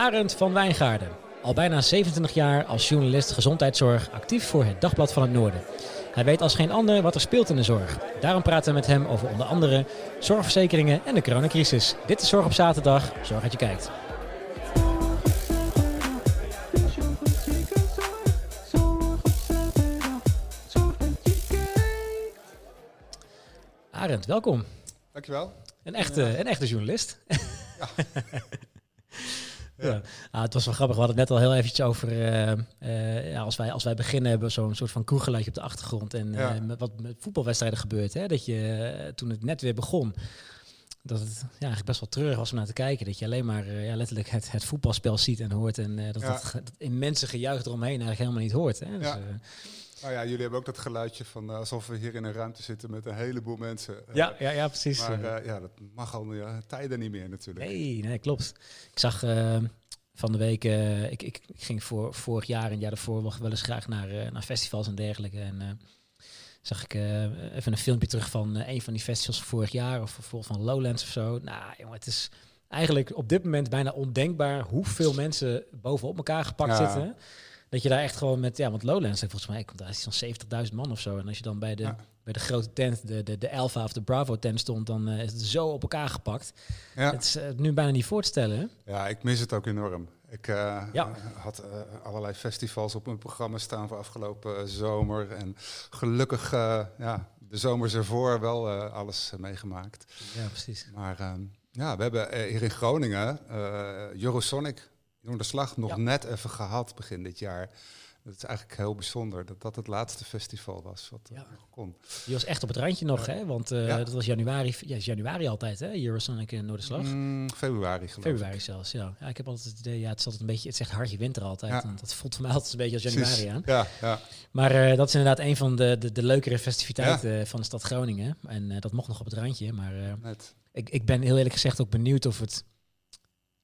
Arend van Wijngaarden. Al bijna 27 jaar als journalist gezondheidszorg actief voor het Dagblad van het Noorden. Hij weet als geen ander wat er speelt in de zorg. Daarom praten we met hem over onder andere zorgverzekeringen en de coronacrisis. Dit is Zorg op Zaterdag. Zorg dat je kijkt. Arend, welkom. Dankjewel. Een echte, een echte journalist. Ja. ja. Ah, het was wel grappig. We hadden het net al heel eventjes over. Uh, uh, ja, als, wij, als wij beginnen, hebben we zo'n soort van kroeggeluidje op de achtergrond. En uh, met wat met voetbalwedstrijden gebeurt. Hè? Dat je toen het net weer begon. Dat het ja, eigenlijk best wel treurig was om naar te kijken. Dat je alleen maar ja, letterlijk het, het voetbalspel ziet en hoort. En dat het, het immense gejuich eromheen eigenlijk helemaal niet hoort. Hè? Dus, ja. Nou ja, jullie hebben ook dat geluidje van uh, alsof we hier in een ruimte zitten met een heleboel mensen. Uh, ja, ja, ja, precies. Maar uh, ja, dat mag al ja, tijden niet meer natuurlijk. Nee, nee, klopt. Ik zag van de week, ik, ik, ik, ging voor, vorig jaar en het jaar daarvoor wel eens graag naar, naar festivals en dergelijke. En zag ik even een filmpje terug van een van die festivals van vorig jaar, of bijvoorbeeld van Lowlands of zo. Nou, jongen, het is eigenlijk op dit moment bijna ondenkbaar hoeveel mensen bovenop elkaar gepakt ja. zitten. Dat je daar echt gewoon met, ja, want Lowlands, volgens mij komt daar zo'n 70.000 man of zo. En als je dan bij de, ja. bij de grote tent, de, de, de Alpha of de Bravo tent stond, dan uh, is het zo op elkaar gepakt. Ja. Het is uh, nu bijna niet voor te stellen. Ja, ik mis het ook enorm. Ik uh, ja. had allerlei festivals op mijn programma staan voor afgelopen zomer. En gelukkig, ja, de zomers ervoor wel alles meegemaakt. Ja, precies. Maar ehm, ja, we hebben hier in Groningen Eurosonic de slag nog ja. net even gehad begin dit jaar. Dat is eigenlijk heel bijzonder dat dat het laatste festival was wat ja. nog kon. Die was echt op het randje nog, hè? Want uh, ja. dat was januari, ja, is januari altijd, hè? Eurosonic in Noorderslag. Mm, februari geloof Februari ik. zelfs, ja. ja. Ik heb altijd het idee, ja, het een beetje, het zegt hartje winter altijd. Ja. En dat voelt voor mij altijd een beetje als januari aan. Ja, ja. Maar uh, dat is inderdaad een van de, de, de leukere festiviteiten ja. van de stad Groningen. En uh, dat mocht nog op het randje. Maar ik, ik ben heel eerlijk gezegd ook benieuwd of het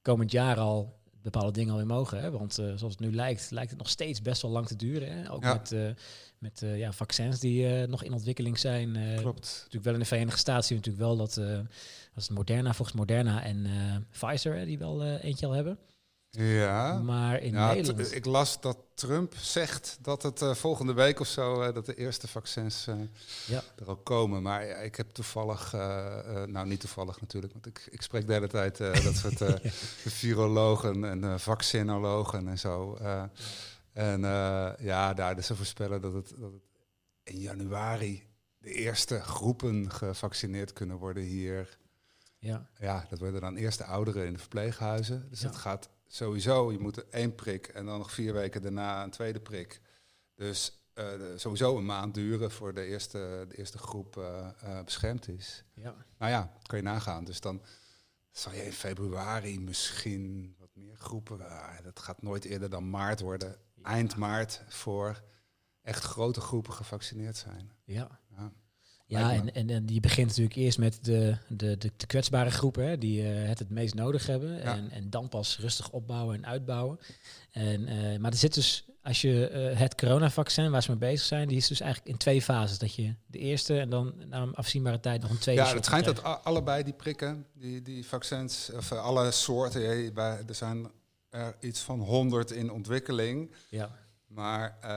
komend jaar al bepaalde dingen alweer mogen. Hè? Want uh, zoals het nu lijkt, lijkt het nog steeds best wel lang te duren. Hè? Ook ja. met, uh, met uh, ja, vaccins die nog in ontwikkeling zijn. Klopt. Natuurlijk wel in de Verenigde Staten natuurlijk wel dat, dat is Moderna, volgens Moderna en Pfizer, hè, die wel eentje al hebben. Ja, maar in ja, Nederland... Ik las dat Trump zegt dat het uh, volgende week of zo, uh, dat de eerste vaccins uh, ja. er al komen. Maar ik heb toevallig, nou niet toevallig natuurlijk, want ik, ik spreek de hele tijd dat soort virologen en vaccinologen en zo. En ja, daar dus ze voorspellen dat het, dat het in januari de eerste groepen gevaccineerd kunnen worden hier. Ja. ja, dat worden dan eerst de ouderen in de verpleeghuizen. Dus ja. dat gaat sowieso, je moet één prik en dan nog vier weken daarna een tweede prik. Dus uh, sowieso een maand duren voor de eerste, de eerste groep uh, uh, beschermd is. Ja. Nou ja, kan je nagaan. Dus dan zal je in februari misschien wat meer groepen. dat gaat nooit eerder dan maart worden. Ja. Eind maart voor echt grote groepen gevaccineerd zijn. Ja. Ja. En, en, en die begint natuurlijk eerst met de, de, de, de kwetsbare groepen hè, die uh, het het meest nodig hebben. Ja. En, en dan pas rustig opbouwen en uitbouwen. En, uh, maar er zit dus, als je uh, het coronavaccin waar ze mee bezig zijn, die is dus eigenlijk in twee fases. Dat je de eerste en dan na een afzienbare tijd nog een tweede. Ja, het schijnt dat allebei die prikken, die, die vaccins, of alle soorten, er zijn er iets van honderd in ontwikkeling. Ja. Maar uh,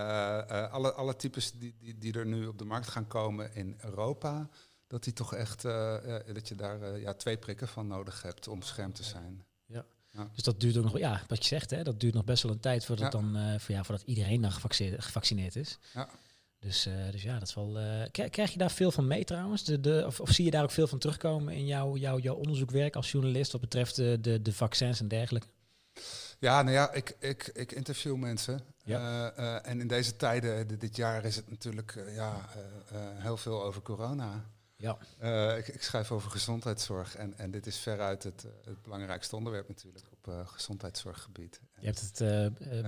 uh, alle, alle types die, die, die er nu op de markt gaan komen in Europa, dat die toch echt uh, dat je daar ja, twee prikken van nodig hebt om beschermd te zijn. Ja. ja. Dus dat duurt ook nog, ja, wat je zegt, hè, dat duurt nog best wel een tijd voordat, ja. dan, voor, ja, voordat iedereen dan gevaccineerd, gevaccineerd is. Ja. Dus, dus ja, dat is wel. krijg je daar veel van mee trouwens? De, de, of, of zie je daar ook veel van terugkomen in jouw, jouw, jouw onderzoekwerk als journalist wat betreft de, de, de vaccins en dergelijke? Ja, nou ja, ik, ik, ik interview mensen. Ja. Uh, uh, en in deze tijden, dit jaar, is het natuurlijk uh, ja, heel veel over corona. Ja. Ik, ik, schrijf over gezondheidszorg en, en dit is veruit het, het belangrijkste onderwerp natuurlijk op gezondheidszorggebied. Je hebt het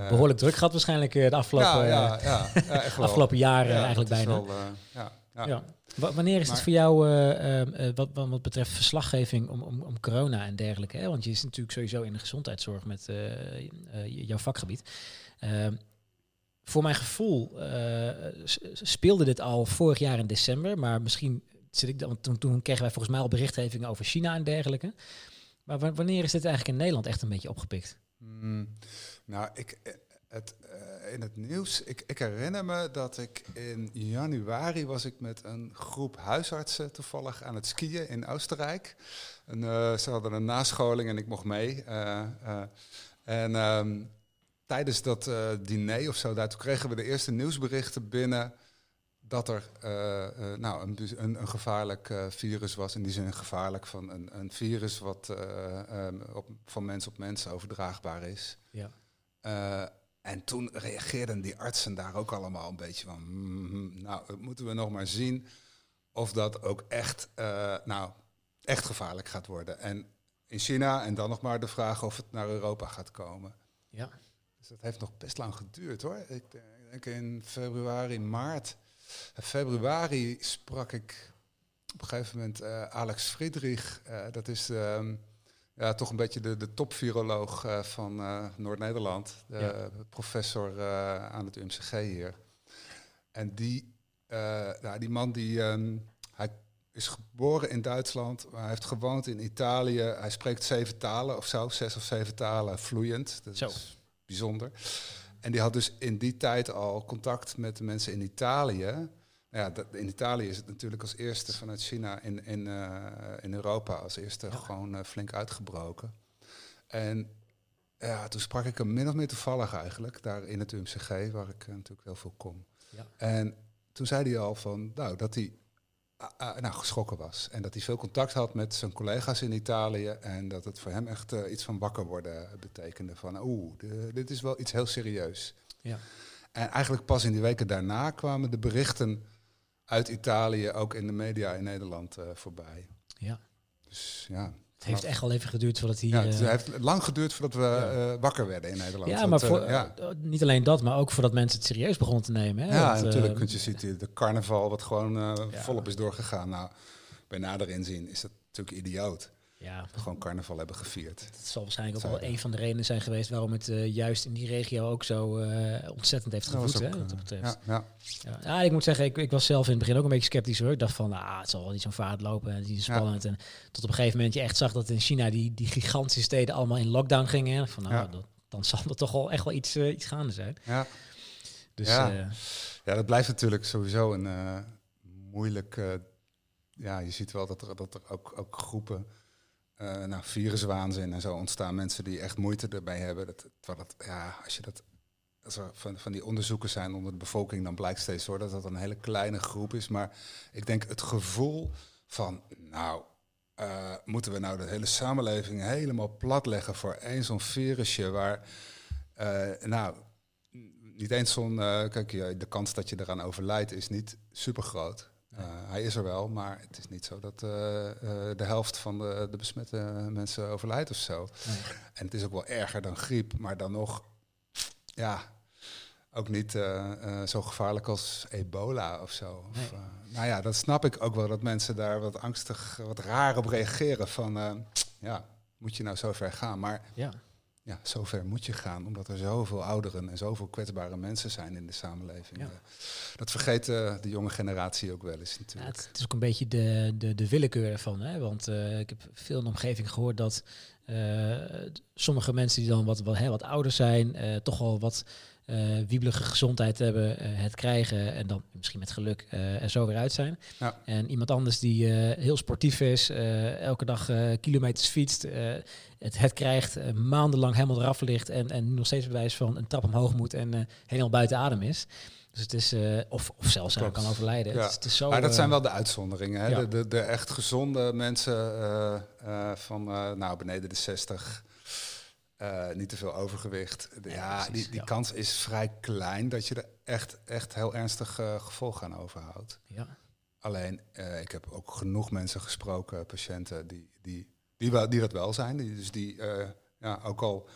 behoorlijk druk gehad waarschijnlijk de afgelopen, ja, ja, ja, afgelopen jaren eigenlijk bijna. Wel, ja, ja. ja. wanneer is maar, het voor jou, uh, uh, wat, wat betreft verslaggeving om, om, om corona en dergelijke? Hè? Want je is natuurlijk sowieso in de gezondheidszorg met uh, jouw vakgebied. Ehm, voor mijn gevoel speelde dit al vorig jaar in december, maar misschien zit ik dan, toen, toen kregen wij volgens mij al berichtgevingen over China en dergelijke. Maar wanneer is dit eigenlijk in Nederland echt een beetje opgepikt? Hmm. nou, ik, het, in het nieuws, ik, ik herinner me dat ik in januari was ik met een groep huisartsen toevallig aan het skiën in Oostenrijk. En, ze hadden een nascholing en ik mocht mee. en ehm, tijdens dat diner of zo, daar, toen kregen we de eerste nieuwsberichten binnen dat er nou, een, een, een gevaarlijk virus was. In die zin gevaarlijk van een, een virus wat um, op, van mens op mens overdraagbaar is. Ja. En toen reageerden die artsen daar ook allemaal een beetje van... Mm, nou, moeten we nog maar zien of dat ook echt, nou, echt gevaarlijk gaat worden. En in China en dan nog maar de vraag of het naar Europa gaat komen. Ja. Dus dat heeft nog best lang geduurd hoor. Ik denk in februari, maart februari sprak ik op een gegeven moment uh, Alex Friedrich. Uh, dat is uh, ja, toch een beetje de, de topviroloog uh, van Noord-Nederland. Ja. Professor aan het UMCG hier. En die, nou, die man die... Um, hij is geboren in Duitsland, maar hij heeft gewoond in Italië. Hij spreekt zeven talen of zo, zes of zeven talen vloeiend. Dat zo. is bijzonder. En die had dus in die tijd al contact met de mensen in Italië. Ja, dat, in Italië is het natuurlijk als eerste vanuit China in, in, uh, in Europa als eerste gewoon uh, flink uitgebroken. En ja, toen sprak ik hem min of meer toevallig eigenlijk, daar in het UMCG, waar ik uh, natuurlijk heel veel kom. Ja. En toen zei hij al van, nou, dat hij nou, geschrokken was. En dat hij veel contact had met zijn collega's in Italië. En dat het voor hem echt iets van wakker worden betekende. Van, oeh, dit is wel iets heel serieus. Ja. En eigenlijk pas in die weken daarna kwamen de berichten uit Italië ook in de media in Nederland uh, voorbij. Ja. Dus ja. Het heeft echt wel even geduurd voordat hij. Ja, het uh, heeft lang geduurd voordat we ja. uh, wakker werden in Nederland. Ja, maar voor, ja. niet alleen dat, maar ook voordat mensen het serieus begonnen te nemen. Hè? Ja, Want, natuurlijk. Want je ziet de carnaval wat gewoon volop is doorgegaan. Nou, bij nader inzien is dat natuurlijk idioot ja. gewoon carnaval hebben gevierd. Dat zal waarschijnlijk ook wel een van de redenen zijn geweest waarom het uh, juist in die regio ook zo uh, ontzettend heeft gevoed. Hè, wat dat betreft. Ja, ja. ja, ik moet zeggen, ik, ik, was zelf in het begin ook een beetje sceptisch hoor. Ik dacht van, ah, het zal wel niet zo'n vaart lopen. Het is spannend. En tot op een gegeven moment je echt zag dat in China die, die gigantische steden allemaal in lockdown gingen. Van, nou, dat, dan zal er toch wel echt wel iets, uh, iets gaande zijn. Ja. Dus, ja. ja, dat blijft natuurlijk sowieso een moeilijk... ja, je ziet wel dat er, dat er ook, ook groepen uh, nou, viruswaanzin en zo ontstaan. Mensen die echt moeite erbij hebben. Dat, dat, ja, als je dat als er van, van die onderzoeken zijn onder de bevolking, dan blijkt steeds hoor dat dat een hele kleine groep is. Maar ik denk het gevoel van, nou, uh, moeten we nou de hele samenleving helemaal platleggen voor één zo'n virusje waar, uh, nou, niet eens zo'n, kijk, de kans dat je eraan overlijdt is niet super groot. Uh, hij is er wel, maar het is niet zo dat uh, uh, de helft van de, de besmette mensen overlijdt of zo. Nee. En het is ook wel erger dan griep, maar dan nog, ja, ook niet zo gevaarlijk als ebola of zo. Nee. Of, nou ja, dat snap ik ook wel, dat mensen daar wat angstig, wat raar op reageren. Van, ja, moet je nou zo ver gaan? Maar ja ja, zover moet je gaan, omdat er zoveel ouderen en zoveel kwetsbare mensen zijn in de samenleving. Ja. Dat vergeet uh, de jonge generatie ook wel eens natuurlijk. Ja, het, is ook een beetje de, de, de willekeur ervan. Hè? Want uh, ik heb veel in de omgeving gehoord dat uh, sommige mensen die dan wat, wat, hè, wat ouder zijn, toch al wat uh, wiebelige gezondheid hebben, uh, het krijgen en dan misschien met geluk uh, er zo weer uit zijn. Ja. En iemand anders die heel sportief is, elke dag kilometers fietst, het, het krijgt, maandenlang helemaal eraf ligt en, en nog steeds bewijs van een trap omhoog moet en helemaal buiten adem is. Dus het is, of, of zelfs aan kan overlijden. Ja. Het is, zo, maar dat zijn wel de uitzonderingen. Hè? Ja. De, de, de, echt gezonde mensen van nou, beneden de 60 uh, niet te veel overgewicht. ja, die, die kans is vrij klein dat je er echt, echt heel ernstig uh, gevolgen aan overhoudt. Ja. Alleen, uh, ik heb ook genoeg mensen gesproken, patiënten, die, die, die, die dat wel zijn. Die, dus die, ja, ook al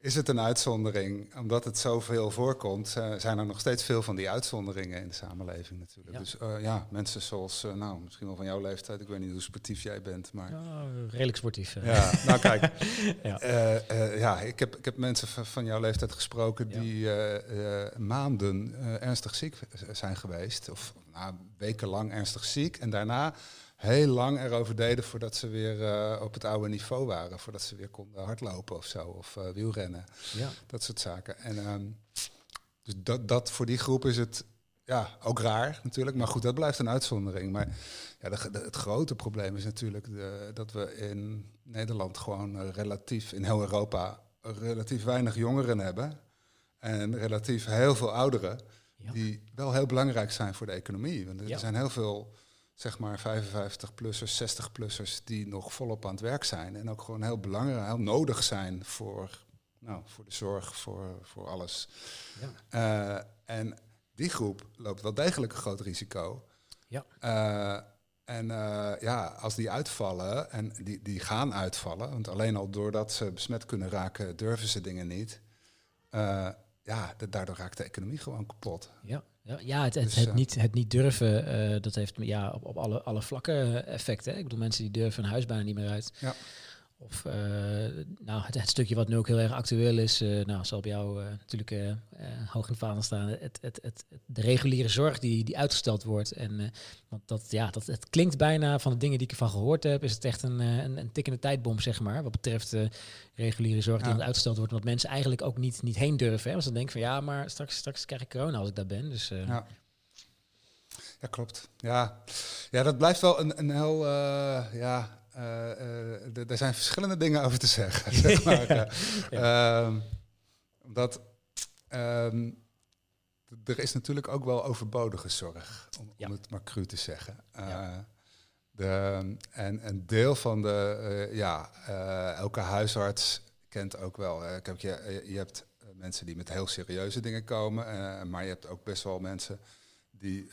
is het een uitzondering, omdat het zoveel voorkomt, uh, zijn er nog steeds veel van die uitzonderingen in de samenleving natuurlijk. Dus uh, ja, mensen zoals, uh, nou, misschien wel van jouw leeftijd, ik weet niet hoe sportief jij bent, maar... Ja, redelijk sportief. Ja, nou kijk, ja. ja, ik, heb, ik heb mensen van jouw leeftijd gesproken die maanden ernstig ziek zijn geweest, of nou, wekenlang ernstig ziek, en daarna heel lang erover deden voordat ze weer uh, op het oude niveau waren. Voordat ze weer konden hardlopen of zo, of uh, wielrennen. Ja. Dat soort zaken. En um, dus dat, dat voor die groep is het ja, ook raar natuurlijk. Maar goed, dat blijft een uitzondering. Maar ja, de, het grote probleem is natuurlijk de, dat we in Nederland gewoon relatief, in heel Europa, relatief weinig jongeren hebben. En relatief heel veel ouderen. Die wel heel belangrijk zijn voor de economie. Want er zijn heel veel zeg maar 55-plussers, 60-plussers die nog volop aan het werk zijn. En ook gewoon heel belangrijk, heel nodig zijn voor, nou, voor de zorg, voor, voor alles. Ja. Uh, en die groep loopt wel degelijk een groot risico. Ja. Uh, en uh, ja, als die uitvallen, en die, die gaan uitvallen, want alleen al doordat ze besmet kunnen raken, durven ze dingen niet. Ja, daardoor raakt de economie gewoon kapot. Ja. Ja, ja het, het, dus, het, niet, het niet durven, uh, dat heeft ja, op, op alle, alle vlakken effecten. Ik bedoel, mensen die durven hun huis bijna niet meer uit. Ja. Of uh, nou, het, het, stukje wat nu ook heel erg actueel is, uh, nou, zal bij jou uh, natuurlijk hoog in het vaandel staan. Het, het, het, de reguliere zorg die, die uitgesteld wordt. En, want dat, ja, dat, het klinkt bijna van de dingen die ik ervan gehoord heb, is het echt een, een, een tikkende tijdbom, zeg maar. Wat betreft reguliere zorg die uitgesteld wordt. Wat mensen eigenlijk ook niet, niet heen durven. Hè? Want dan denken van ja, maar straks, straks krijg ik corona als ik daar ben. Dus, ja. ja, klopt. Ja. ja, dat blijft wel een, een heel ja, er zijn verschillende dingen over te zeggen. zeg maar. ja. um, omdat um, er is natuurlijk ook wel overbodige zorg, om, om het maar cru te zeggen. De, en een deel van de, ja, elke huisarts kent ook wel. Kijk, je, je hebt mensen die met heel serieuze dingen komen, maar je hebt ook best wel mensen die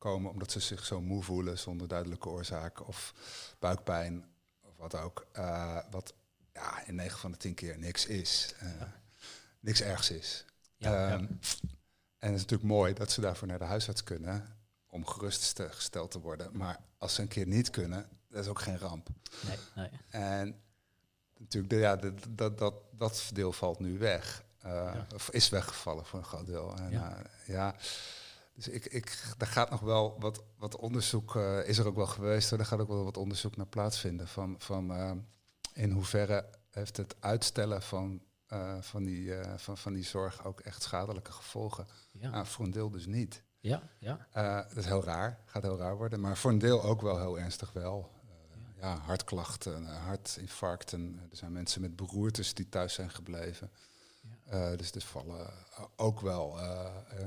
komen omdat ze zich zo moe voelen zonder duidelijke oorzaak of buikpijn of wat ook. Uh, wat ja, in 9 van de 10 keer niks is. Uh, Niks ergs is. Ja, um, ja. En het is natuurlijk mooi dat ze daarvoor naar de huisarts kunnen om gerustgesteld te worden. Maar als ze een keer niet kunnen, dat is ook geen ramp. Nee, nee. En natuurlijk, ja, de, dat, dat, dat deel valt nu weg. Uh, ja. Of is weggevallen voor een groot deel. En, ja. ja dus ik, ik, daar gaat nog wel wat, wat onderzoek, uh, is er ook wel geweest, daar gaat ook wel wat onderzoek naar plaatsvinden. Van, van uh, in hoeverre heeft het uitstellen van, uh, van, die, van, van die zorg ook echt schadelijke gevolgen? Ja. Nou, voor een deel dus niet. Ja, ja. dat is heel raar, gaat heel raar worden, maar voor een deel ook wel heel ernstig wel. Ja. ja, hartklachten, hartinfarcten. Er zijn mensen met beroertes die thuis zijn gebleven. Uh, dus er vallen ook wel, uh,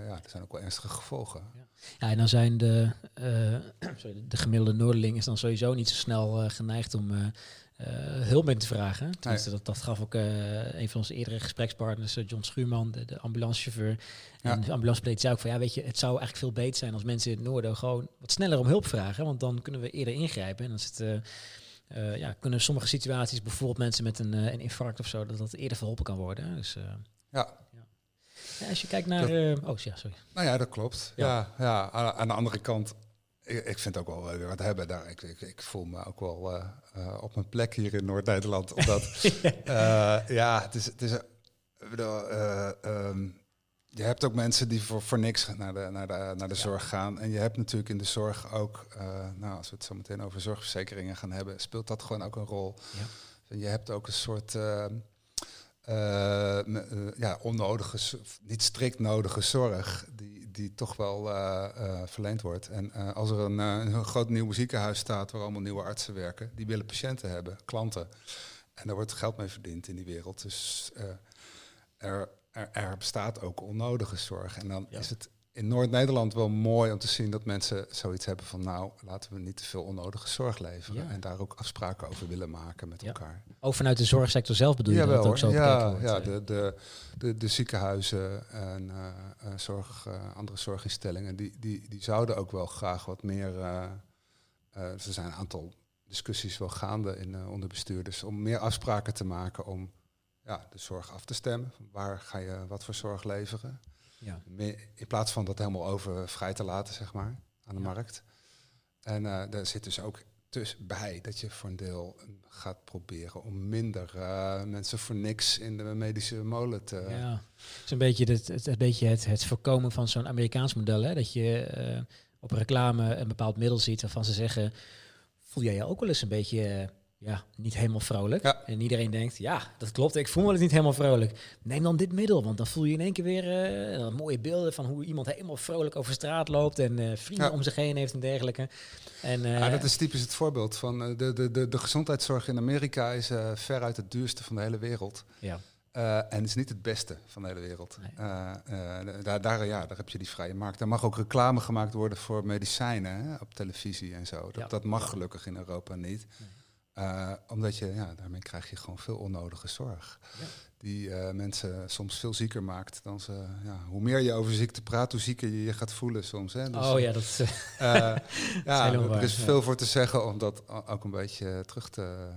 ja, er zijn ook wel ernstige gevolgen. Ja, ja en dan zijn de, sorry, de gemiddelde Noorderling is dan sowieso niet zo snel geneigd om hulp in te vragen. Tenminste, dat, dat gaf ook een van onze eerdere gesprekspartners, John Schuurman, de, de ambulancechauffeur. En de ambulancebeleid zei ook van, ja, weet je, het zou eigenlijk veel beter zijn als mensen in het noorden gewoon wat sneller om hulp vragen, want dan kunnen we eerder ingrijpen. En dan uh, ja, kunnen sommige situaties, bijvoorbeeld mensen met een, uh, een infarct of zo, dat dat eerder verholpen kan worden. Dus, uh, ja. ja. Als je kijkt naar. oh ja, sorry. Nou ja, dat klopt. Ja, ja, aan de andere kant, ik, ik vind ook wel weer wat hebben daar. Ik, ik, ik voel me ook wel op mijn plek hier in Noord-Nederland. Omdat, ja, het is. Het is um, je hebt ook mensen die voor, voor niks naar de, naar de, naar de zorg gaan. En je hebt natuurlijk in de zorg ook, uh, nou, als we het zo meteen over zorgverzekeringen gaan hebben, speelt dat gewoon ook een rol. Ja. En je hebt ook een soort uh, ja, onnodige, niet strikt nodige zorg, die, die toch wel verleend wordt. En als er een, een groot nieuw ziekenhuis staat waar allemaal nieuwe artsen werken, die willen patiënten hebben, klanten. En daar wordt geld mee verdiend in die wereld. Dus er er, er, bestaat ook onnodige zorg. En dan is het in Noord-Nederland wel mooi om te zien dat mensen zoiets hebben van nou, laten we niet te veel onnodige zorg leveren. En daar ook afspraken over willen maken met elkaar. Ook vanuit de zorgsector zelf bedoel je ja, dat wel, ook zo ja, wordt? Ja, de, de, de, de ziekenhuizen en uh, uh, zorg, uh, andere zorginstellingen, die, die, die zouden ook wel graag wat meer. er zijn een aantal discussies wel gaande in onder bestuurders om meer afspraken te maken om ja, de zorg af te stemmen. Waar ga je wat voor zorg leveren? Ja. In plaats van dat helemaal over vrij te laten, zeg maar, aan de markt. En uh, daar zit dus ook dus bij dat je voor een deel gaat proberen om minder uh, mensen voor niks in de medische molen te. Ja, het is een beetje het, het, een beetje het, het voorkomen van zo'n Amerikaans model. Hè? Dat je uh, op reclame een bepaald middel ziet waarvan ze zeggen voel jij je ook wel eens een beetje ja, niet helemaal vrolijk. En iedereen denkt, ja, dat klopt, ik voel me niet helemaal vrolijk. Neem dan dit middel, want dan voel je in één keer weer uh, mooie beelden van hoe iemand helemaal vrolijk over straat loopt en uh, vrienden om zich heen heeft en dergelijke. En, uh, ja, dat is typisch het voorbeeld van de, de, de, de gezondheidszorg in Amerika is veruit het duurste van de hele wereld. Ja. en is niet het beste van de hele wereld. daar, daar, ja, daar heb je die vrije markt. Er mag ook reclame gemaakt worden voor medicijnen hè, op televisie en zo. Dat, dat mag gelukkig in Europa niet. Nee. Uh, omdat je, ja, daarmee krijg je gewoon veel onnodige zorg. Ja. Die uh, mensen soms veel zieker maakt dan ze. Ja, hoe meer je over ziekte praat, hoe zieker je je gaat voelen soms. Hè. Dus, oh ja, dat is. Uh, ja, er is veel voor te zeggen om dat ook een beetje terug te,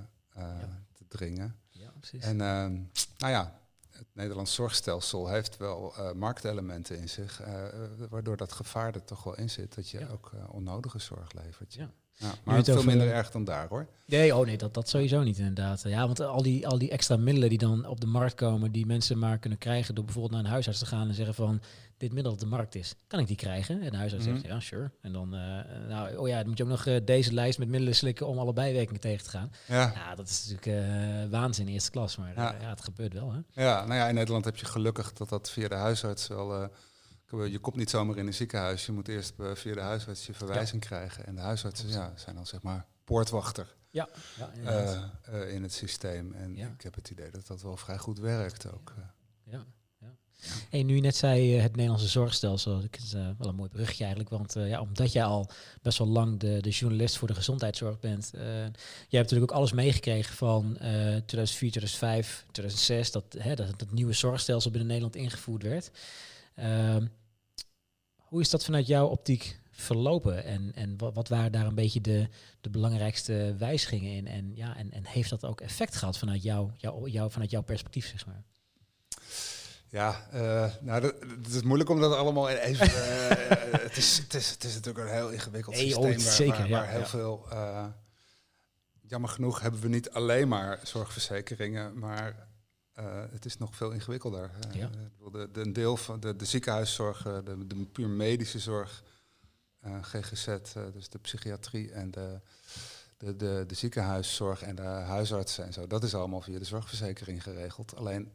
te dringen. Ja, precies. En ehm, nou ja, het Nederlands zorgstelsel heeft wel marktelementen in zich, waardoor dat gevaar er toch wel in zit dat je ook onnodige zorg levert. Ja. Ja, maar het veel minder erg dan daar hoor. Nee, oh nee, dat, dat sowieso niet inderdaad. Ja, want al die, al die extra middelen die dan op de markt komen, die mensen maar kunnen krijgen door bijvoorbeeld naar een huisarts te gaan en zeggen van dit middel op de markt is, kan ik die krijgen? En de huisarts zegt mhm. ja, sure. En dan, uh, nou, oh ja, dan moet je ook nog uh, deze lijst met middelen slikken om alle bijwerkingen tegen te gaan. Ja, ja dat is natuurlijk uh, waanzin eerste klas, maar ja. ja. het gebeurt wel. Hè? Ja, nou ja, in Nederland heb je gelukkig dat dat via de huisarts wel je komt niet zomaar in een ziekenhuis. Je moet eerst eh, via de huisarts je verwijzing krijgen. En de huisartsen ja, zijn dan zeg maar poortwachter ja. Ja, uh, uh, in het systeem. En ik heb het idee dat dat wel vrij goed werkt ook. Ja. Hey, nu je net zei het Nederlandse zorgstelsel, ik is uh, wel een mooi brugje eigenlijk, want ja, omdat jij al best wel lang de, de journalist voor de gezondheidszorg bent, jij hebt natuurlijk ook alles meegekregen van 2004, 2005, 2006, dat, hè, dat het nieuwe zorgstelsel binnen Nederland ingevoerd werd. Ehm, hoe is dat vanuit jouw optiek verlopen? En, en wat, wat, waren daar een beetje de, de belangrijkste wijzigingen in? En, ja, en, en heeft dat ook effect gehad vanuit, jou, jou, jou, vanuit jouw perspectief, zeg maar? Ja, uh, nou, dat, is moeilijk om dat allemaal even. Uh, het, is, het, is, het is natuurlijk een heel ingewikkeld hey, systeem. waar, zeker, waar, waar heel veel. Uh, jammer genoeg hebben we niet alleen maar zorgverzekeringen, maar uh, het is nog veel ingewikkelder. Uh, ja. de, de, een deel van de, de ziekenhuiszorg, uh, de, de puur medische zorg, GGZ, dus de psychiatrie en de, de, de, de, ziekenhuiszorg en de huisartsen en zo, dat is allemaal via de zorgverzekering geregeld. Alleen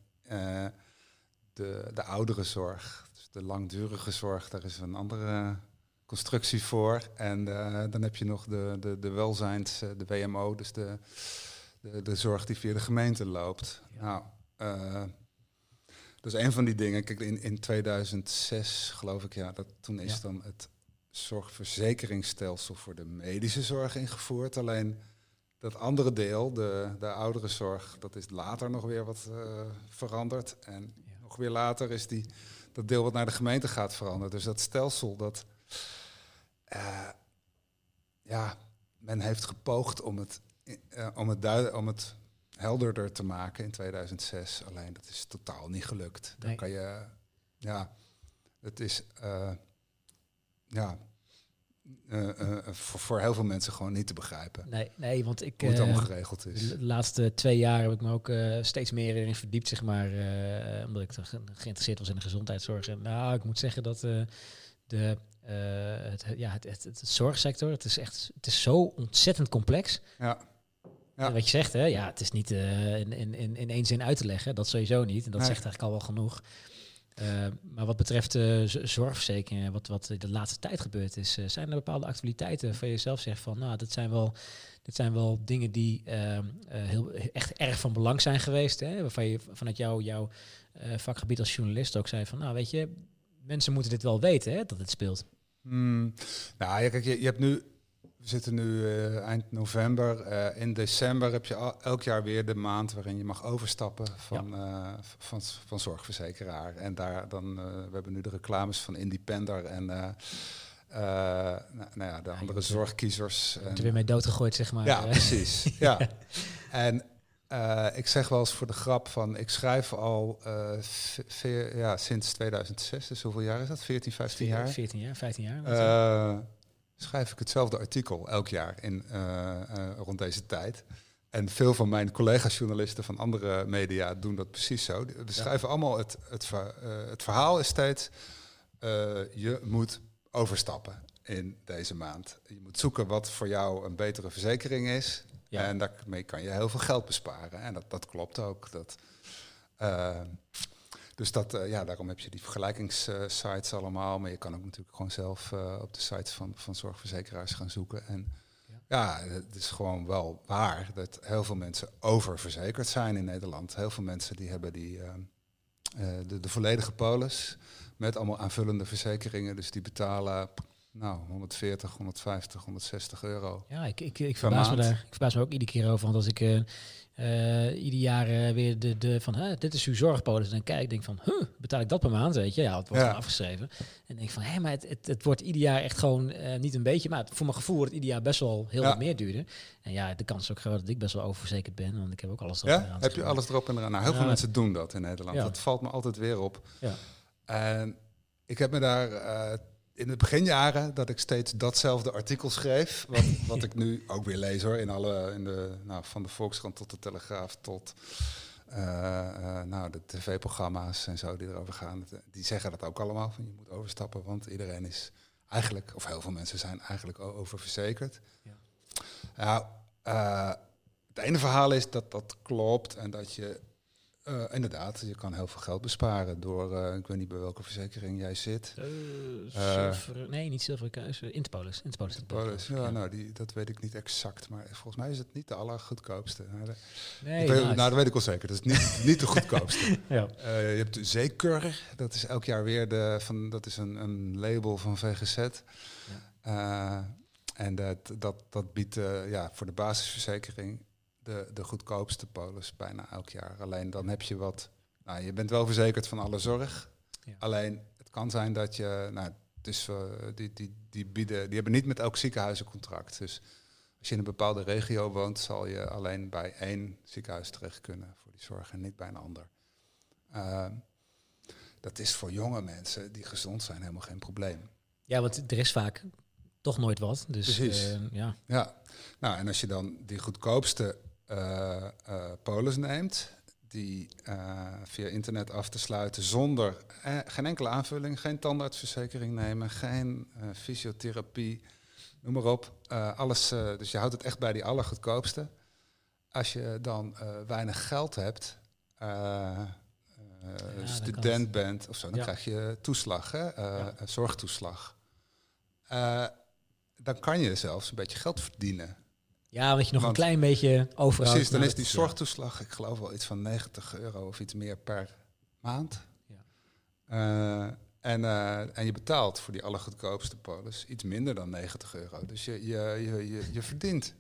de, de oudere zorg, dus de langdurige zorg, daar is een andere constructie voor. En dan heb je nog de, de, de welzijns, de WMO, dus de, de, de zorg die via de gemeente loopt. Ja. Nou, uh, dus een van die dingen. Kijk, in, in 2006 geloof ik, ja, dat toen is dan het zorgverzekeringsstelsel voor de medische zorg ingevoerd. Alleen dat andere deel, de, de oudere zorg, dat is later nog weer wat uh, veranderd. En nog weer later is die, dat deel wat naar de gemeente gaat veranderen. Dus dat stelsel, dat. Uh, ja, men heeft gepoogd om het, om het, om het helderder te maken in 2006. Alleen dat is totaal niet gelukt. Dan kan je, ja, het is, uh, ja, uh, uh, voor, voor heel veel mensen gewoon niet te begrijpen. Nee, nee want ik. Hoe het allemaal geregeld is. De laatste twee jaar heb ik me ook steeds meer in verdiept, zeg maar. omdat ik geïnteresseerd was in de gezondheidszorg. En nou, ik moet zeggen dat de. het, ja, het, het, het, zorgsector, het is echt, het is zo ontzettend complex. Ja. Wat je zegt, hè? ja, het is niet uh, in, in, in één zin uit te leggen. Dat sowieso niet. En dat zegt eigenlijk al wel genoeg. Uh, maar wat betreft uh, zorgverzekeringen, wat, wat de laatste tijd gebeurd is, zijn er bepaalde actualiteiten van jezelf zegt van, nou, dat zijn wel, dit zijn wel dingen die heel, echt erg van belang zijn geweest. Hè? Waarvan je vanuit jou, jouw vakgebied als journalist ook zei van, nou, weet je, mensen moeten dit wel weten, hè, dat het speelt. Hmm. Nou, ja, kijk, je, je hebt nu we zitten nu uh, eind november. Uh, in december heb je al, elk jaar weer de maand waarin je mag overstappen van, ja. uh, van, van zorgverzekeraar. En daar dan, we hebben nu de reclames van Independer en nou, nou, ja, de andere zorgkiezers. Je er weer mee doodgegooid, zeg maar. Ja, precies. ja. En ik zeg wel eens voor de grap van, ik schrijf al ja, sinds 2006, dus hoeveel jaar is dat? 14, 15 jaar? 14 jaar, 15 jaar schrijf ik hetzelfde artikel elk jaar in, uh, rond deze tijd. En veel van mijn collega-journalisten van andere media doen dat precies zo. We schrijven allemaal het, het, uh, het, verhaal is steeds, je moet overstappen. in deze maand. Je moet zoeken wat voor jou een betere verzekering is. En daarmee kan je heel veel geld besparen. En dat, dat klopt ook. Dat, uh, dus dat, uh, ja, daarom heb je die vergelijkingssites allemaal. Maar je kan ook natuurlijk gewoon zelf uh, op de sites van, van zorgverzekeraars gaan zoeken. En ja. ja, het is gewoon wel waar dat heel veel mensen oververzekerd zijn in Nederland. Heel veel mensen die hebben die, de, de volledige polis met allemaal aanvullende verzekeringen. Dus die betalen nou, 140, 150, 160 euro. Ja, ik, ik, ik, verbaas, me daar, ik verbaas me ook iedere keer over. Want als ik uh, ieder jaar uh, weer de, de van, huh, dit is uw zorgpolis. En dan kijk ik denk van, huh, betaal ik dat per maand, weet je? Ja, het wordt ja. afgeschreven. En denk van, hé, maar het, het, het, wordt ieder jaar echt gewoon niet een beetje, maar voor mijn gevoel wordt het ieder jaar best wel heel ja. wat meer duurder. En ja, de kans is ook groot dat ik best wel oververzekerd ben, want ik heb ook alles erop ja? Heb je alles erop en eraan? Nou, heel veel mensen doen dat in Nederland. Dat valt me altijd weer op. Ja. En ik heb me daar in de beginjaren dat ik steeds datzelfde artikel schreef, wat, wat ik nu ook weer lees hoor, in alle, in de, nou, van de Volkskrant tot de Telegraaf tot uh, uh, nou, de tv-programma's en zo die erover gaan, die zeggen dat ook allemaal, van je moet overstappen, want iedereen is eigenlijk, of heel veel mensen zijn eigenlijk oververzekerd. Ja. Nou, uh, het ene verhaal is dat dat klopt en dat je uh, inderdaad, je kan heel veel geld besparen door, uh, ik weet niet bij welke verzekering jij zit. Uh, nee, niet Zilveren Interpolis. Interpolis, Interpolis ja, ja, nou, die, dat weet ik niet exact, maar volgens mij is het niet de allergoedkoopste. Nee, weet, nou, dat weet ik wel zeker. Dat is niet, niet de goedkoopste. ja. je hebt Zeker, dat is elk jaar weer de, van, dat is een, een label van VGZ. Ja. en dat, dat, dat biedt ja, voor de basisverzekering de, de goedkoopste polis bijna elk jaar. Alleen dan heb je wat. Nou, je bent wel verzekerd van alle zorg. Ja. Alleen het kan zijn dat je. Nou, dus, uh, die, die, die, bieden, die hebben niet met elk ziekenhuis een contract. Dus als je in een bepaalde regio woont, zal je alleen bij één ziekenhuis terecht kunnen voor die zorg en niet bij een ander. Uh, dat is voor jonge mensen die gezond zijn helemaal geen probleem. Ja, want er is vaak toch nooit wat. Dus, Precies. Uh, ja. ja, nou en als je dan die goedkoopste polis neemt, die uh, via internet af te sluiten zonder geen enkele aanvulling, geen tandartsverzekering nemen, geen fysiotherapie, noem maar op. alles, dus je houdt het echt bij die allergoedkoopste. Als je dan weinig geld hebt, ja, student bent of zo, dan krijg je toeslag, hè? Ja. zorgtoeslag. dan kan je zelfs een beetje geld verdienen. Ja, want je nog een klein beetje overhoudt. Precies, dan is die zorgtoeslag, ik geloof wel iets van 90 euro of iets meer per maand. Ja. Uh, en, uh, en je betaalt voor die allergoedkoopste polis iets minder dan 90 euro. Dus je, je, je, je, je verdient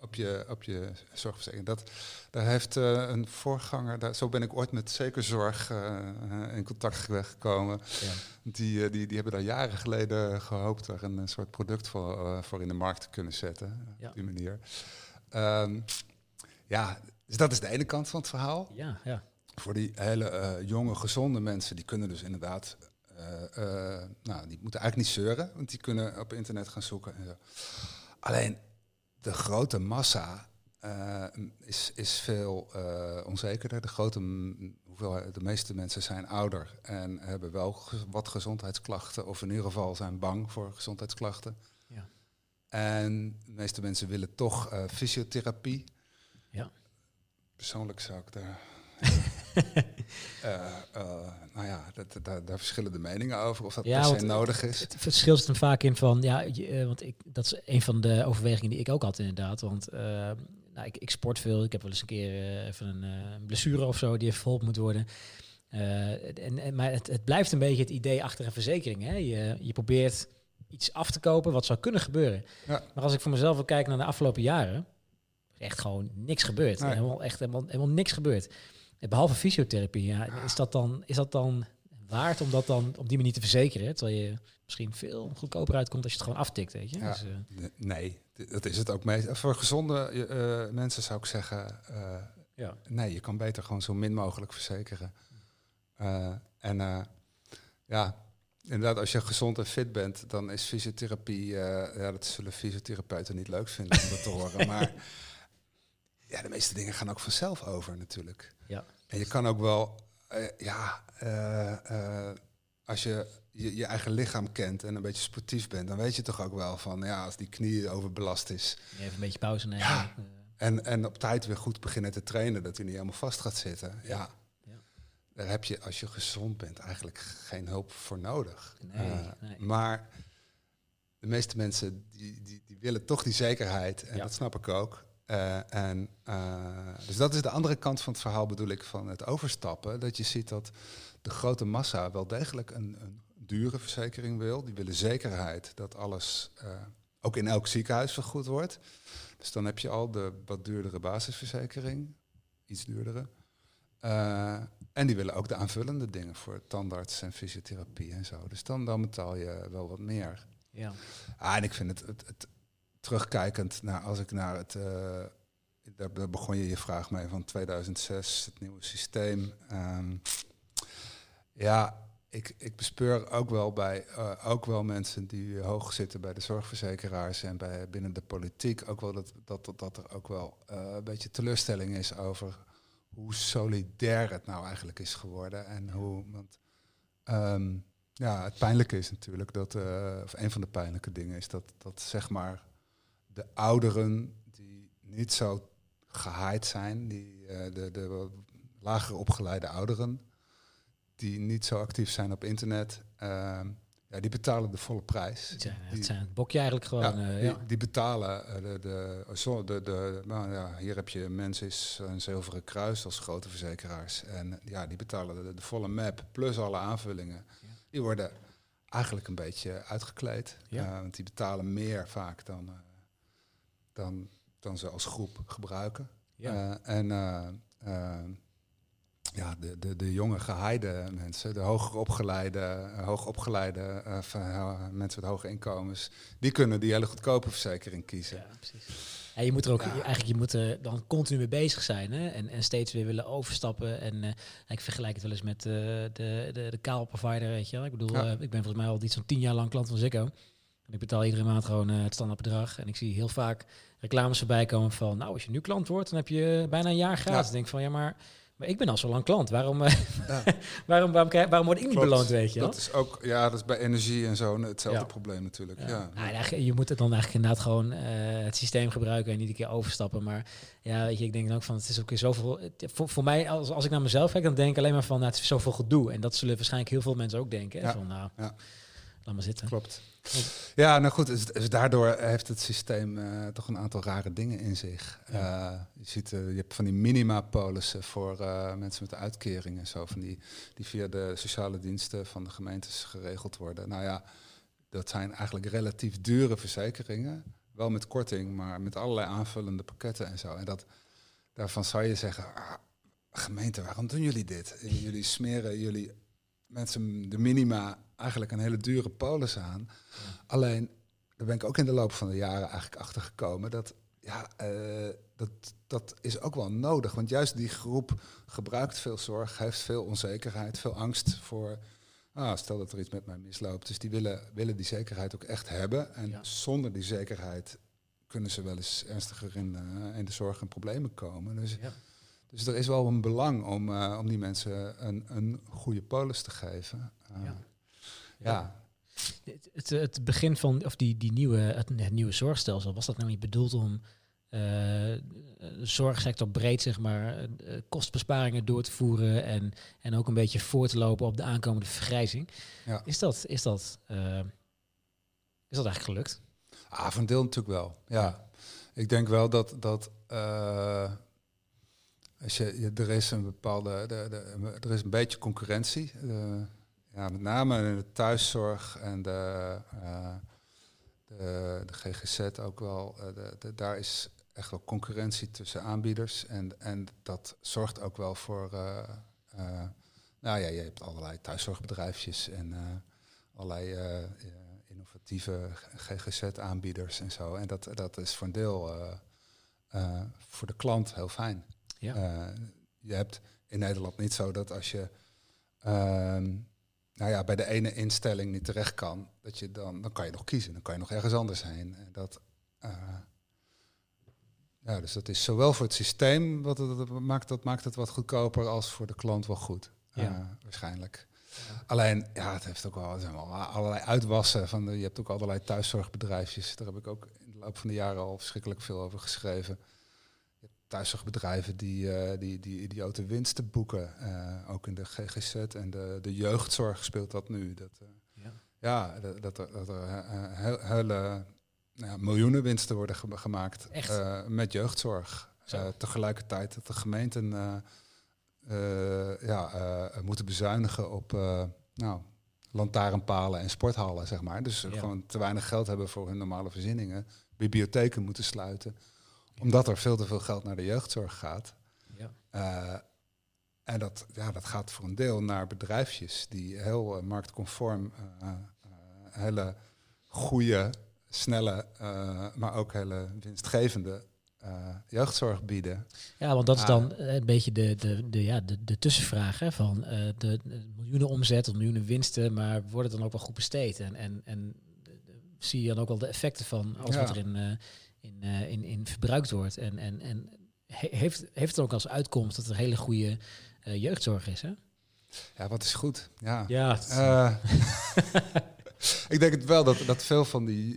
op je, op je zorgverzekering. Dat, daar heeft uh, een voorganger, daar, zo ben ik ooit met Zekerzorg uh, in contact gekomen. Ja. Die, die, die hebben daar jaren geleden gehoopt er een, soort product voor, voor in de markt te kunnen zetten. Ja. Op die manier. Um, ja, dus dat is de ene kant van het verhaal. Ja, ja. Voor die hele jonge, gezonde mensen, die kunnen dus inderdaad nou, die moeten eigenlijk niet zeuren, want die kunnen op internet gaan zoeken. En zo. Alleen de grote massa uh, is, is veel uh, onzekerder. De, grote, de meeste mensen zijn ouder en hebben wel wat gezondheidsklachten, of in ieder geval zijn bang voor gezondheidsklachten. Ja. En de meeste mensen willen toch uh, fysiotherapie. Ja. Persoonlijk zou ik daar nou ja, dat, daar, daar verschillen de meningen over of dat ja, per se nodig is. Het, verschil zit hem vaak in van, ja, uh, want ik, dat is een van de overwegingen die ik ook had inderdaad. Want nou, ik, ik, sport veel, ik heb wel eens een keer even een blessure of zo die verholpen moet worden. en, en, maar het, het, blijft een beetje het idee achter een verzekering. Hè? Je, je probeert iets af te kopen wat zou kunnen gebeuren. Ja. Maar als ik voor mezelf wil kijken naar de afgelopen jaren, echt gewoon niks gebeurd. Nee. Helemaal, echt helemaal, helemaal niks gebeurd. Behalve fysiotherapie, ja, is, dat dan, is dat dan waard om dat dan op die manier te verzekeren? Terwijl je misschien veel goedkoper uitkomt als je het gewoon aftikt, weet je? Ja, dus, uh, nee, dat is het ook mee. Voor gezonde uh, mensen zou ik zeggen, uh, ja. nee, je kan beter gewoon zo min mogelijk verzekeren. en ja, inderdaad, als je gezond en fit bent, dan is fysiotherapie, ja, dat zullen fysiotherapeuten niet leuk vinden om dat te horen, maar ja, de meeste dingen gaan ook vanzelf over natuurlijk. Ja. En je kan ook wel, uh, ja, uh, uh, als je, je je eigen lichaam kent en een beetje sportief bent, dan weet je toch ook wel van, ja, als die knie overbelast is. Even een beetje pauze nemen. Ja. En, en op tijd weer goed beginnen te trainen, dat hij niet helemaal vast gaat zitten. Ja. ja. Daar heb je, als je gezond bent, eigenlijk geen hulp voor nodig. Nee, nee. Maar de meeste mensen die, die, die willen toch die zekerheid. En dat snap ik ook. Uh, en, uh, dus dat is de andere kant van het verhaal, bedoel ik, van het overstappen. Dat je ziet dat de grote massa wel degelijk een, een dure verzekering wil. Die willen zekerheid dat alles uh, ook in elk ziekenhuis vergoed wordt. Dus dan heb je al de wat duurdere basisverzekering, iets duurdere. en die willen ook de aanvullende dingen voor tandarts en fysiotherapie en zo. Dus dan, dan betaal je wel wat meer. Ja. Ah, en ik vind het, het, het terugkijkend naar als ik naar het. Uh, daar begon je je vraag mee van 2006, het nieuwe systeem. Um, ja, ik, ik bespeur ook wel bij uh, ook wel mensen die hoog zitten bij de zorgverzekeraars en bij binnen de politiek ook wel dat, dat, dat er ook wel uh, een beetje teleurstelling is over hoe solidair het nou eigenlijk is geworden en hoe. Want, um, ja, het pijnlijke is natuurlijk dat, uh, of een van de pijnlijke dingen is dat, dat zeg maar de ouderen die niet zo gehaaid zijn, die, uh, de, de lager opgeleide ouderen, die niet zo actief zijn op internet, uh, ja, die betalen de volle prijs. Het zijn het bokje eigenlijk gewoon. Ja, die, die, betalen de, de, de, de, de nou ja, hier heb je Mensis en Zilveren Kruis als grote verzekeraars. En ja, die betalen de, de volle map plus alle aanvullingen die worden eigenlijk een beetje uitgekleed. Uh, want die betalen meer vaak dan, dan, dan ze als groep gebruiken. Ja. Uh, en ja, de, de, de jonge geheide mensen, de hoger opgeleide, hoogopgeleide mensen met hoge inkomens, die kunnen die hele goedkope verzekering kiezen. Ja, precies. Ja, je moet er ook eigenlijk je moet er dan continu mee bezig zijn hè? En, en steeds weer willen overstappen. En uh, ik vergelijk het wel eens met uh, de, de, de kaalprovider, weet je wel. Ik bedoel, ja. uh, ik ben volgens mij al iets van tien jaar lang klant van Ziggo. En ik betaal iedere maand gewoon het standaardbedrag. En ik zie heel vaak reclames voorbij komen van, nou, als je nu klant wordt, dan heb je bijna een jaar gratis. Ja. Denk van, ja, maar maar ik ben al zo lang klant. Waarom, ja. waarom, waarom, waarom word ik niet Klopt. beloond, weet je Dat is ook, ja, dat is bij energie en zo hetzelfde ja. probleem natuurlijk. Ja. ja. je moet het dan eigenlijk inderdaad gewoon uh, het systeem gebruiken en niet een keer overstappen. Maar ja, weet je, ik denk dan ook van, het is ook weer zoveel... Voor, voor mij, als, als ik naar mezelf kijk, dan denk ik alleen maar van, nou, het is zoveel gedoe. En dat zullen waarschijnlijk heel veel mensen ook denken. Van, nou, laat maar zitten. Klopt. Ja, nou goed, dus, dus daardoor heeft het systeem uh, toch een aantal rare dingen in zich. Ja. Uh, je, ziet, uh, je hebt van die minima-polissen voor mensen met uitkeringen en zo, van die, die via de sociale diensten van de gemeentes geregeld worden. Nou ja, dat zijn eigenlijk relatief dure verzekeringen. Wel met korting, maar met allerlei aanvullende pakketten en zo. En dat, daarvan zou je zeggen, ah, gemeente, waarom doen jullie dit? Jullie smeren jullie mensen de minima eigenlijk een hele dure polis aan. Alleen, daar ben ik ook in de loop van de jaren eigenlijk achter gekomen dat ja, uh, dat, dat is ook wel nodig. Want juist die groep gebruikt veel zorg, heeft veel onzekerheid, veel angst voor. Ah, stel dat er iets met mij misloopt. Dus die willen, willen die zekerheid ook echt hebben. En ja. zonder die zekerheid kunnen ze wel eens ernstiger in, uh, in de zorg en problemen komen. Dus ja. Dus er is wel een belang om, uh, om die mensen een, een goede polis te geven. Uh, ja. ja. Het, het, begin van, of die, die nieuwe, het, het, nieuwe zorgstelsel, was dat nou niet bedoeld om uh, de zorgsector breed, zeg maar, kostbesparingen door te voeren en, en ook een beetje voor te lopen op de aankomende vergrijzing? Ja. Is, dat, is, dat, is dat eigenlijk gelukt? Ah, van deel natuurlijk wel, ja. Ik denk wel dat, dat als je, er is een bepaalde, de, de, er is een beetje concurrentie. Uh, ja, met name in de thuiszorg en de, uh, de, de, GGZ ook wel. Uh, de, daar is echt wel concurrentie tussen aanbieders. En, en dat zorgt ook wel voor. nou ja, je hebt allerlei thuiszorgbedrijfjes en allerlei innovatieve GGZ-aanbieders en zo. En dat, dat is voor een deel voor de klant heel fijn. Ja. Uh, je hebt in Nederland niet zo dat als je uh, nou ja, bij de ene instelling niet terecht kan, dat je dan, dan kan je nog kiezen. Dan kan je nog ergens anders heen. Dat, uh, ja, dus dat is zowel voor het systeem, wat het, dat maakt, dat maakt het wat goedkoper, als voor de klant wel goed. Ja. waarschijnlijk. Alleen, ja, het heeft ook wel, zijn wel allerlei uitwassen. Van de, je hebt ook allerlei thuiszorgbedrijfjes. Daar heb ik ook in de loop van de jaren al verschrikkelijk veel over geschreven. Thuiszorgbedrijven die, uh, die, die idiote winsten boeken. Uh, ook in de GGZ en de, de jeugdzorg speelt dat nu. Dat, uh, ja. ja, dat, dat er, dat er hele nou, miljoenen winsten worden gemaakt met jeugdzorg. tegelijkertijd dat de gemeenten ja, moeten bezuinigen op nou, lantaarnpalen en sporthallen, zeg maar. Dus gewoon te weinig geld hebben voor hun normale voorzieningen. Bibliotheken moeten sluiten. Omdat er veel te veel geld naar de jeugdzorg gaat. Ja. en dat, ja, dat gaat voor een deel naar bedrijfjes die heel marktconform hele goede, snelle, maar ook hele winstgevende jeugdzorg bieden. Ja, want dat is dan een beetje de, de, de, ja, de, de tussenvraag hè, van de, miljoenen omzet of miljoenen winsten, maar wordt het dan ook wel goed besteed? En, en, en zie je dan ook wel de effecten van alles wat er in, uh, in, in, verbruikt wordt? En, en, en heeft, heeft het ook als uitkomst dat er hele goede jeugdzorg is? Hè? Ja, wat is goed? Ja. ja ik denk het wel dat, dat veel van die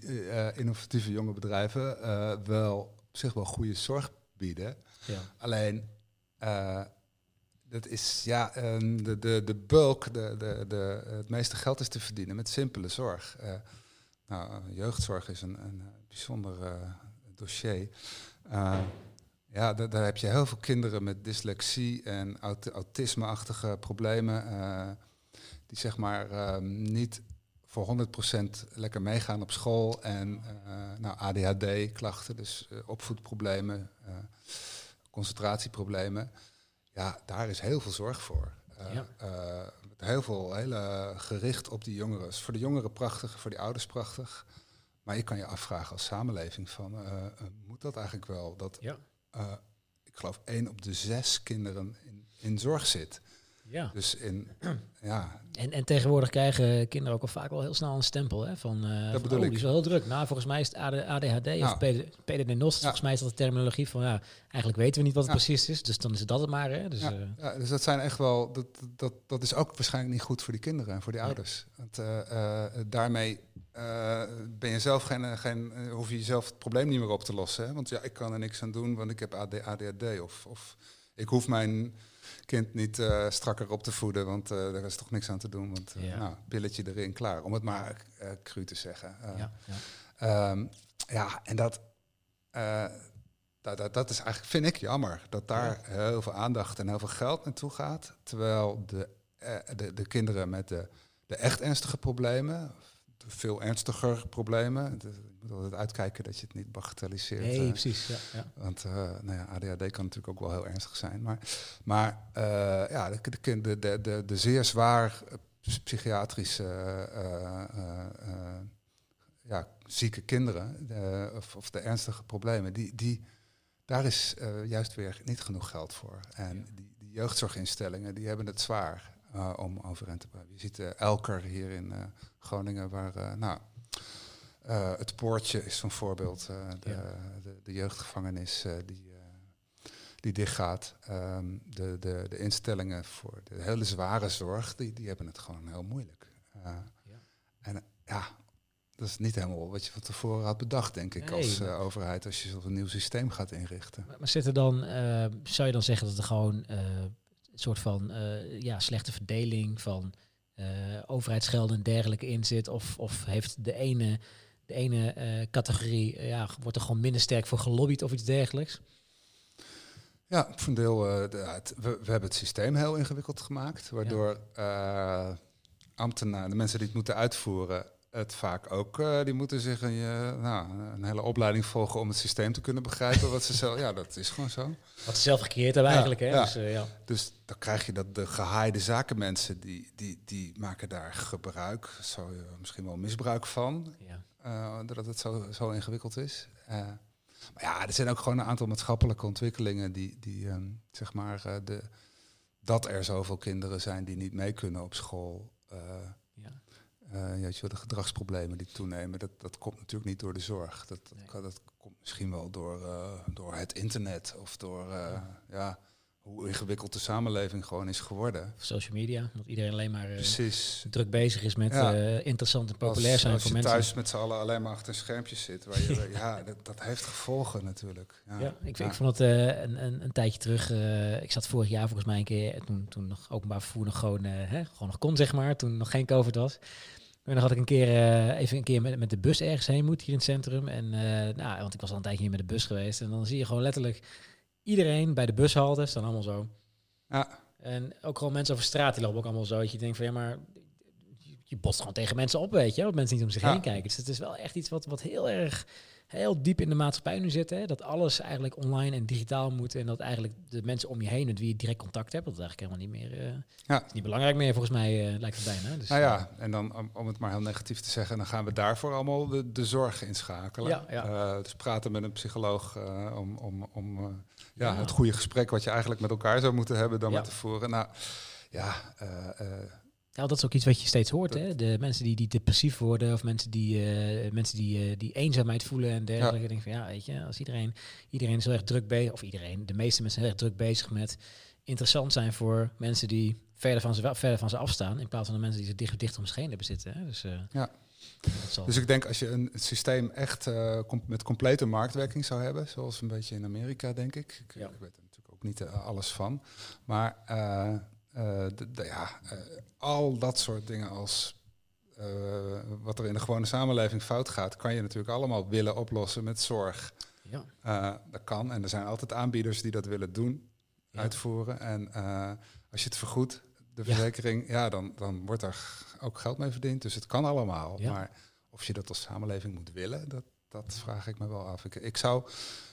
innovatieve jonge bedrijven wel op zich wel goede zorg bieden. Ja. Alleen, dat is ja, um, de, de, de bulk, de, de, de, het meeste geld is te verdienen met simpele zorg. Nou, jeugdzorg is een, een bijzonder uh, dossier. ja, daar heb je heel veel kinderen met dyslexie en aut autisme-achtige problemen. die zeg maar ehm, niet voor 100% lekker meegaan op school. En uh, nou, ADHD-klachten, dus opvoedproblemen, concentratieproblemen. Ja, daar is heel veel zorg voor. Ja. heel veel, hele gericht op die jongeren. Voor de jongeren prachtig, voor die ouders prachtig. Maar je kan je afvragen als samenleving van, moet dat eigenlijk wel? Dat, ja. ik geloof, één op de zes kinderen in, in zorg zit. Ja. Dus in, ja. En, en tegenwoordig krijgen kinderen ook al vaak wel heel snel een stempel hè, van, uh, dat bedoel oh, ik. die is wel heel druk. Nou, volgens mij is het ADHD nou. of PDD-NOS. Ja. Volgens mij is dat de terminologie van, ja, eigenlijk weten we niet wat het precies is, dus dan is het dat het maar. Hè. Dus, ja. Uh. ja. dus dat zijn echt wel, dat, dat, dat is ook waarschijnlijk niet goed voor die kinderen en voor die ouders. Want uh, daarmee ben je zelf geen, geen hoef je jezelf het probleem niet meer op te lossen. Hè? Want ja, ik kan er niks aan doen, want ik heb ADHD of, of ik hoef mijn kind niet uh, strakker op te voeden, want daar is toch niks aan te doen. Want ja. nou, pilletje erin, klaar. Om het maar cru te zeggen. ja, ja. Um, ja, en dat, dat, dat, dat, is eigenlijk, vind ik jammer, dat daar heel veel aandacht en heel veel geld naartoe gaat. Terwijl de, de, de kinderen met de, de echt ernstige problemen, veel ernstiger problemen. je moet altijd uitkijken dat je het niet bagatelliseert. Nee, precies. Ja, ja. Want uh, nou ja, ADHD kan natuurlijk ook wel heel ernstig zijn. Maar, maar uh, ja, de, de, de, de, zeer zwaar psychiatrische uh, ja, zieke kinderen, of, of, de ernstige problemen, die, die, daar is juist weer niet genoeg geld voor. En die, die jeugdzorginstellingen die hebben het zwaar om overeind te blijven. Je ziet Elker hier in Groningen, waar nou, het poortje is zo'n voorbeeld. De, ja. de, de, jeugdgevangenis die, die dichtgaat. Um, de, de, de instellingen voor de hele zware zorg, die, die hebben het gewoon heel moeilijk. Ja. En ja, dat is niet helemaal wat je van tevoren had bedacht, denk ik, als overheid, als je zo'n nieuw systeem gaat inrichten. Maar, maar zit er dan, zou je dan zeggen dat er gewoon uh, soort van ja, slechte verdeling van overheidsgelden en dergelijke in zit? Of, of heeft de ene, de ene uh, categorie, ja, wordt er gewoon minder sterk voor gelobbyd of iets dergelijks? Ja, voor een deel, de, het, we, we, hebben het systeem heel ingewikkeld gemaakt, waardoor ja. ambtenaren, de mensen die het moeten uitvoeren, het vaak ook, uh, die moeten zich een, uh, nou, een hele opleiding volgen om het systeem te kunnen begrijpen. wat ze zelf, ja, dat is gewoon zo. Wat ze zelf gecreëerd hebben eigenlijk. Hè? Ja. Dus, uh, ja. dus dan krijg je dat de gehaaide zakenmensen, die, die, die maken daar gebruik, zo, misschien wel misbruik van. Ja. dat het zo, zo ingewikkeld is. maar ja, er zijn ook gewoon een aantal maatschappelijke ontwikkelingen die, die um, zeg maar, de, dat er zoveel kinderen zijn die niet mee kunnen op school. Uh, ja, de gedragsproblemen die toenemen, dat, dat komt natuurlijk niet door de zorg. Dat, dat, dat komt misschien wel door, uh, door het internet of door uh, ja. Hoe ingewikkeld de samenleving gewoon is geworden. Social media, dat iedereen alleen maar uh, druk bezig is met ja. uh, interessant en populair zijn als voor mensen. Als je thuis met z'n allen alleen maar achter schermpjes zit, waar je, ja, dat, dat, heeft gevolgen natuurlijk. Ja, ja ik, ik, vond het uh, een, een, een, tijdje terug, ik zat vorig jaar volgens mij een keer, toen, toen nog openbaar vervoer nog gewoon, hè, gewoon nog kon zeg maar, toen nog geen COVID was. En dan had ik een keer even een keer met, met de bus ergens heen moeten hier in het centrum. En nou, want ik was al een tijdje niet met de bus geweest. En dan zie je gewoon letterlijk iedereen bij de bushalte staan allemaal zo. Ja. En ook gewoon mensen over straat, die lopen ook allemaal zo. Dat je denkt van ja, maar je botst gewoon tegen mensen op, weet je. Dat mensen niet om zich heen kijken. Dus het is wel echt iets wat, wat heel erg, heel diep in de maatschappij nu zit. Hè? Dat alles eigenlijk online en digitaal moet. En dat eigenlijk de mensen om je heen met wie je direct contact hebt, dat is eigenlijk helemaal niet meer, uh, ja. niet belangrijk meer volgens mij, uh, lijkt het bijna. Dus, nou ja, en dan om, om, het maar heel negatief te zeggen, dan gaan we daarvoor allemaal de, de zorg inschakelen. Ja, ja. Uh, dus praten met een psycholoog om, om, om ja, het goede gesprek wat je eigenlijk met elkaar zou moeten hebben dan met te voeren. Nou, ja. Uh, nou, dat is ook iets wat je steeds hoort, hè? De mensen die, die depressief worden of mensen die, uh, mensen die, die eenzaamheid voelen en dergelijke. Ja. Denk van ja, weet je, als iedereen, iedereen is heel erg druk bezig, of iedereen, de meeste mensen heel erg druk bezig met interessant zijn voor mensen die verder van ze, verder van ze afstaan, in plaats van de mensen die ze dicht, dicht om zich heen hebben zitten. Hè? Dus, ja. Dus ik denk als je een systeem echt uh, com met complete marktwerking zou hebben, zoals een beetje in Amerika, denk ik. Ik, ja. ik weet er natuurlijk ook niet uh, alles van. Maar uh, de, ja, al dat soort dingen als wat er in de gewone samenleving fout gaat, kan je natuurlijk allemaal willen oplossen met zorg. Ja. dat kan en er zijn altijd aanbieders die dat willen doen, Ja. uitvoeren. En als je het vergoedt, de verzekering, ja, dan, dan wordt er ook geld mee verdiend. Dus het kan allemaal. Ja. Maar of je dat als samenleving moet willen, dat, dat vraag ik me wel af. Ik, ik zou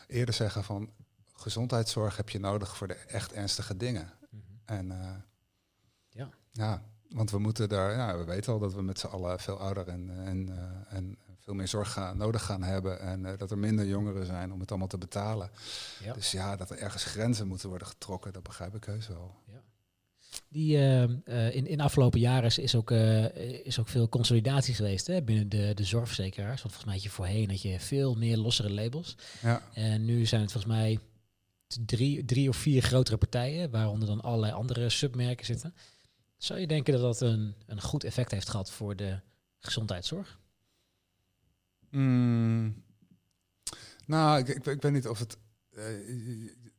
eerder zeggen van gezondheidszorg heb je nodig voor de echt ernstige dingen. Mhm. En uh, ja. ja, want we moeten daar, ja, we weten al dat we met z'n allen veel ouder en, en, uh, en veel meer zorg gaan, nodig gaan hebben. En uh, dat er minder jongeren zijn om het allemaal te betalen. Ja. Dus ja, dat er ergens grenzen moeten worden getrokken, dat begrijp ik heus wel. Die, uh, uh, in, in de afgelopen jaren is ook, uh, is ook veel consolidatie geweest hè, binnen de, de zorgverzekeraars. Want volgens mij had je voorheen had je veel meer lossere labels. Ja. En nu zijn het volgens mij drie, drie of vier grotere partijen, waaronder dan allerlei andere submerken zitten. Zou je denken dat dat een, een goed effect heeft gehad voor de gezondheidszorg? Mm. Nou, ik, ik, ik, weet niet of het. Uh,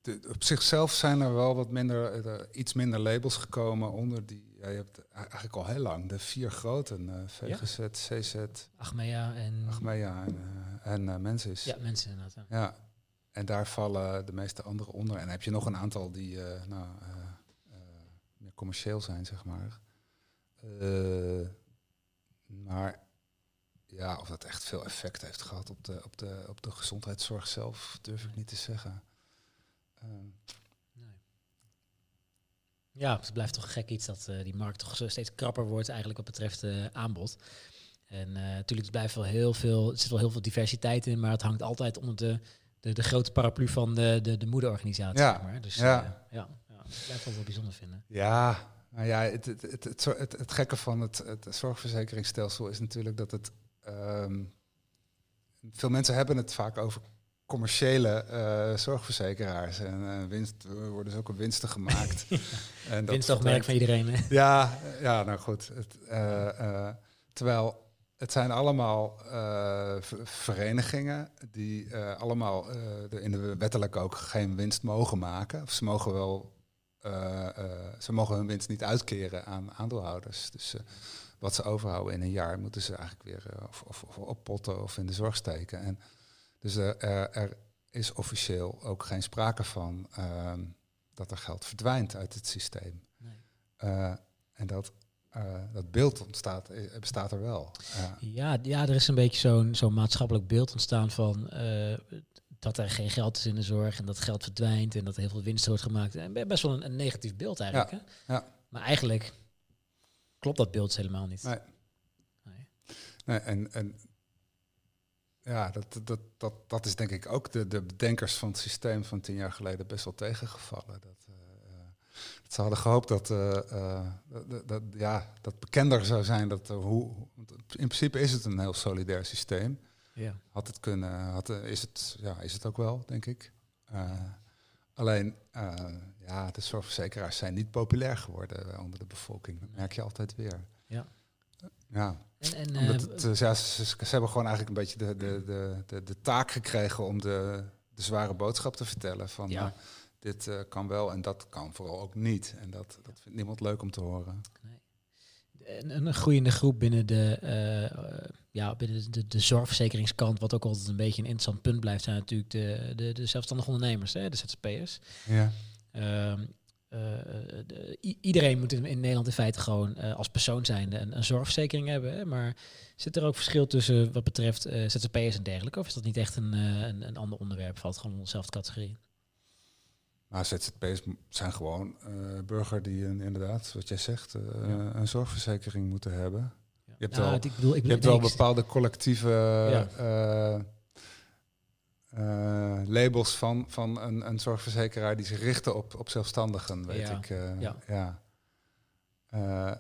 de, op zichzelf zijn er wel wat minder, uh, iets minder labels gekomen onder die. Ja, je hebt eigenlijk al heel lang de vier grote: uh, VGZ, ja? CZ, Achmea en. Achmea en, uh, en Mensis. Ja, mensen inderdaad. Ja. ja. En daar vallen de meeste andere onder. En dan heb je nog een aantal die nou, meer commercieel zijn, zeg maar. maar ja, of dat echt veel effect heeft gehad op de, op de, op de gezondheidszorg zelf, durf ik niet te zeggen. Um. Nee. Ja, het blijft toch gek iets dat uh, die markt toch steeds krapper wordt eigenlijk wat betreft uh, aanbod. En uh, natuurlijk, het blijft wel heel veel, er zit wel heel veel diversiteit in, maar het hangt altijd onder de, de, de grote paraplu van de, de, de moederorganisatie. Ja. Zeg maar. Dus ja. ja, ja, ik blijf wel wel bijzonder vinden. Ja, nou ja, het, het, het, het, het, het gekke van het, het zorgverzekeringsstelsel is natuurlijk dat het Um, veel mensen hebben het vaak over commerciële uh, zorgverzekeraars. En uh, winst, er worden dus ook winsten gemaakt. en dat van iedereen. Hè? Ja, ja, nou goed. Het, uh, terwijl het zijn allemaal verenigingen die allemaal de, in de wettelijk ook geen winst mogen maken. Of ze mogen wel, ze mogen hun winst niet uitkeren aan aandeelhouders. Dus wat ze overhouden in een jaar, moeten ze eigenlijk weer of, of, of, oppotten of in de zorg steken. En dus er, er, er is officieel ook geen sprake van uh, dat er geld verdwijnt uit het systeem. Nee. Uh, en dat, dat beeld ontstaat, bestaat er wel. Ja, ja, er is een beetje zo'n zo'n maatschappelijk beeld ontstaan van dat er geen geld is in de zorg en dat geld verdwijnt en dat er heel veel winst wordt gemaakt. En best wel een, een negatief beeld eigenlijk. Ja, hè? ja. Maar eigenlijk klopt dat beeld helemaal niet. Nee. nee. nee en, en ja, dat, dat, dat, dat is denk ik ook de, de bedenkers van het systeem van tien jaar geleden best wel tegengevallen. Dat, uh, dat ze hadden gehoopt dat, uh, uh, dat, dat, ja, dat bekender zou zijn. Dat, hoe, in principe is het een heel solidair systeem. Ja. Had het kunnen, had, is, het, ja, is het ook wel, denk ik. alleen, ja, de zorgverzekeraars zijn niet populair geworden onder de bevolking. Dat merk je altijd weer. Ja. Ja. En, en, het, ja, ze, ze, hebben gewoon eigenlijk een beetje de, de, de, de, de taak gekregen om de, de zware boodschap te vertellen. Van ja. dit uh, kan wel en dat kan vooral ook niet. En dat, dat vindt niemand leuk om te horen. Nee. Een, een groeiende groep binnen de, uh, ja, binnen de, de, zorgverzekeringskant, wat ook altijd een beetje een interessant punt blijft, zijn natuurlijk de, de, de zelfstandige ondernemers, hè, de ZZP'ers. Ja. Um, iedereen moet in, in, Nederland in feite gewoon uh, als persoon zijnde een, een zorgverzekering hebben. Hè? Maar zit er ook verschil tussen wat betreft uh, ZZP'ers en dergelijke? Of is dat niet echt een, een, een, ander onderwerp? Valt gewoon onder dezelfde categorie? Maar ZZP'ers zijn gewoon burger die een, inderdaad, wat jij zegt, een zorgverzekering moeten hebben. Je hebt nou, wel, ik bedoel, ik bedoel, je hebt wel bepaalde collectieve uh, labels van, van een, een zorgverzekeraar die zich richten op, op zelfstandigen, weet ik. Uh, ja. ja. Uh,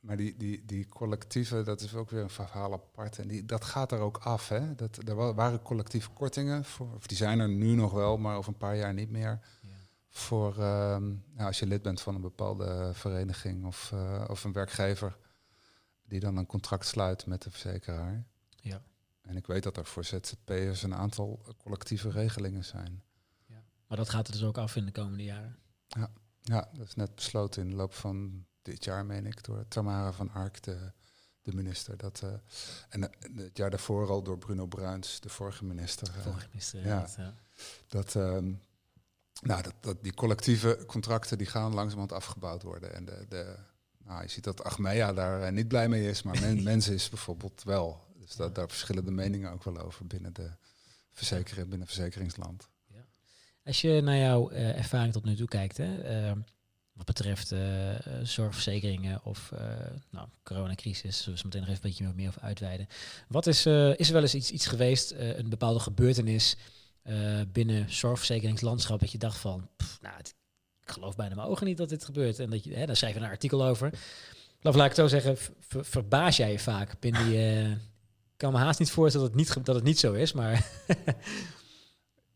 maar die, die, die collectieve, dat is ook weer een verhaal apart. En die, dat gaat er ook af. Hè? Dat, er waren collectieve kortingen, voor, of die zijn er nu nog wel, maar over een paar jaar niet meer. Ja. Voor ehm, nou, als je lid bent van een bepaalde vereniging of, of een werkgever die dan een contract sluit met de verzekeraar. Ja. En ik weet dat er voor ZZP'ers een aantal collectieve regelingen zijn. Ja. Maar dat gaat er dus ook af in de komende jaren? Ja, ja dat is net besloten in de loop van dit jaar, meen ik, door Tamara van Ark, de, de minister. Dat, uh, en het jaar daarvoor al door Bruno Bruins, de vorige minister. Uh, vorige minister, ja. ja. Dat, um, nou, dat, dat, die collectieve contracten die gaan langzamerhand afgebouwd worden. En de, de, nou, je ziet dat Achmea daar niet blij mee is, maar men, mensen is bijvoorbeeld wel. Dus dat, daar verschillen de meningen ook wel over binnen de verzekering, binnen verzekeringsland. Ja. Als je naar jouw uh, ervaring tot nu toe kijkt, hè, uh, wat betreft uh, zorgverzekeringen of nou, coronacrisis, zullen we meteen nog even een beetje meer over uitweiden. Wat is, is er wel eens iets, iets geweest, een bepaalde gebeurtenis binnen zorgverzekeringslandschap, dat je dacht van, pff, nou, ik geloof bijna mijn ogen niet dat dit gebeurt. En dat je, hè, daar schrijf je een artikel over. Of laat ik het zo zeggen, verbaas jij je vaak binnen die kan me haast niet voorstellen dat het niet, dat het niet zo is, maar...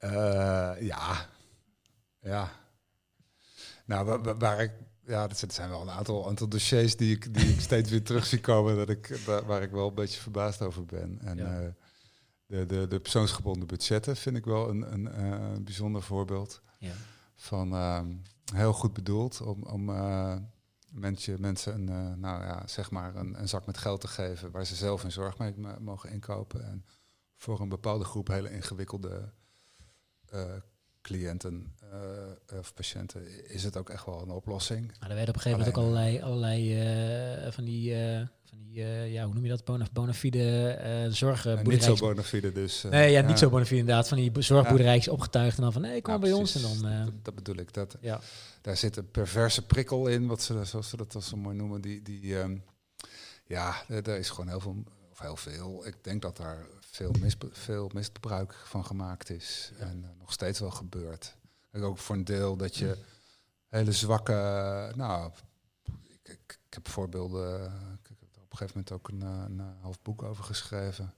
uh, ja, ja. Nou, waar, waar ik... Ja, dat zijn wel een aantal, aantal dossiers die ik, die ik steeds weer terug zie komen, dat ik, waar ik wel een beetje verbaasd over ben. En ja. uh, de, de, de persoonsgebonden budgetten vind ik wel een, een, uh, bijzonder voorbeeld. Ja. Van uh, heel goed bedoeld om, om mensen, mensen een, uh, nou ja, zeg maar een, een, zak met geld te geven waar ze zelf een zorg mee mogen inkopen. En voor een bepaalde groep hele ingewikkelde uh, cliënten uh, of patiënten is het ook echt wel een oplossing. Maar er werden op een gegeven moment ook allerlei, allerlei van die van die, uh, ja, hoe noem je dat, bona, bona fide uh, zorgboerderij. niet zo bona fide dus. Uh, nee, ja, niet zo bona fide inderdaad. Van die zorgboerderijs opgetuigd en dan van, nee, kom ja, bij ons. En dan, dat, dat, bedoel ik. Dat, ja. Daar zit een perverse prikkel in, wat ze, zoals ze dat zo mooi noemen. Die, die um, ja, daar is gewoon heel veel, of heel veel. Ik denk dat daar veel, mis, veel misbruik van gemaakt is. Ja. En nog steeds wel gebeurt. Ook voor een deel dat je hele zwakke, nou, ik, ik, ik heb voorbeelden een gegeven moment ook een, eh, een, een half boek over geschreven.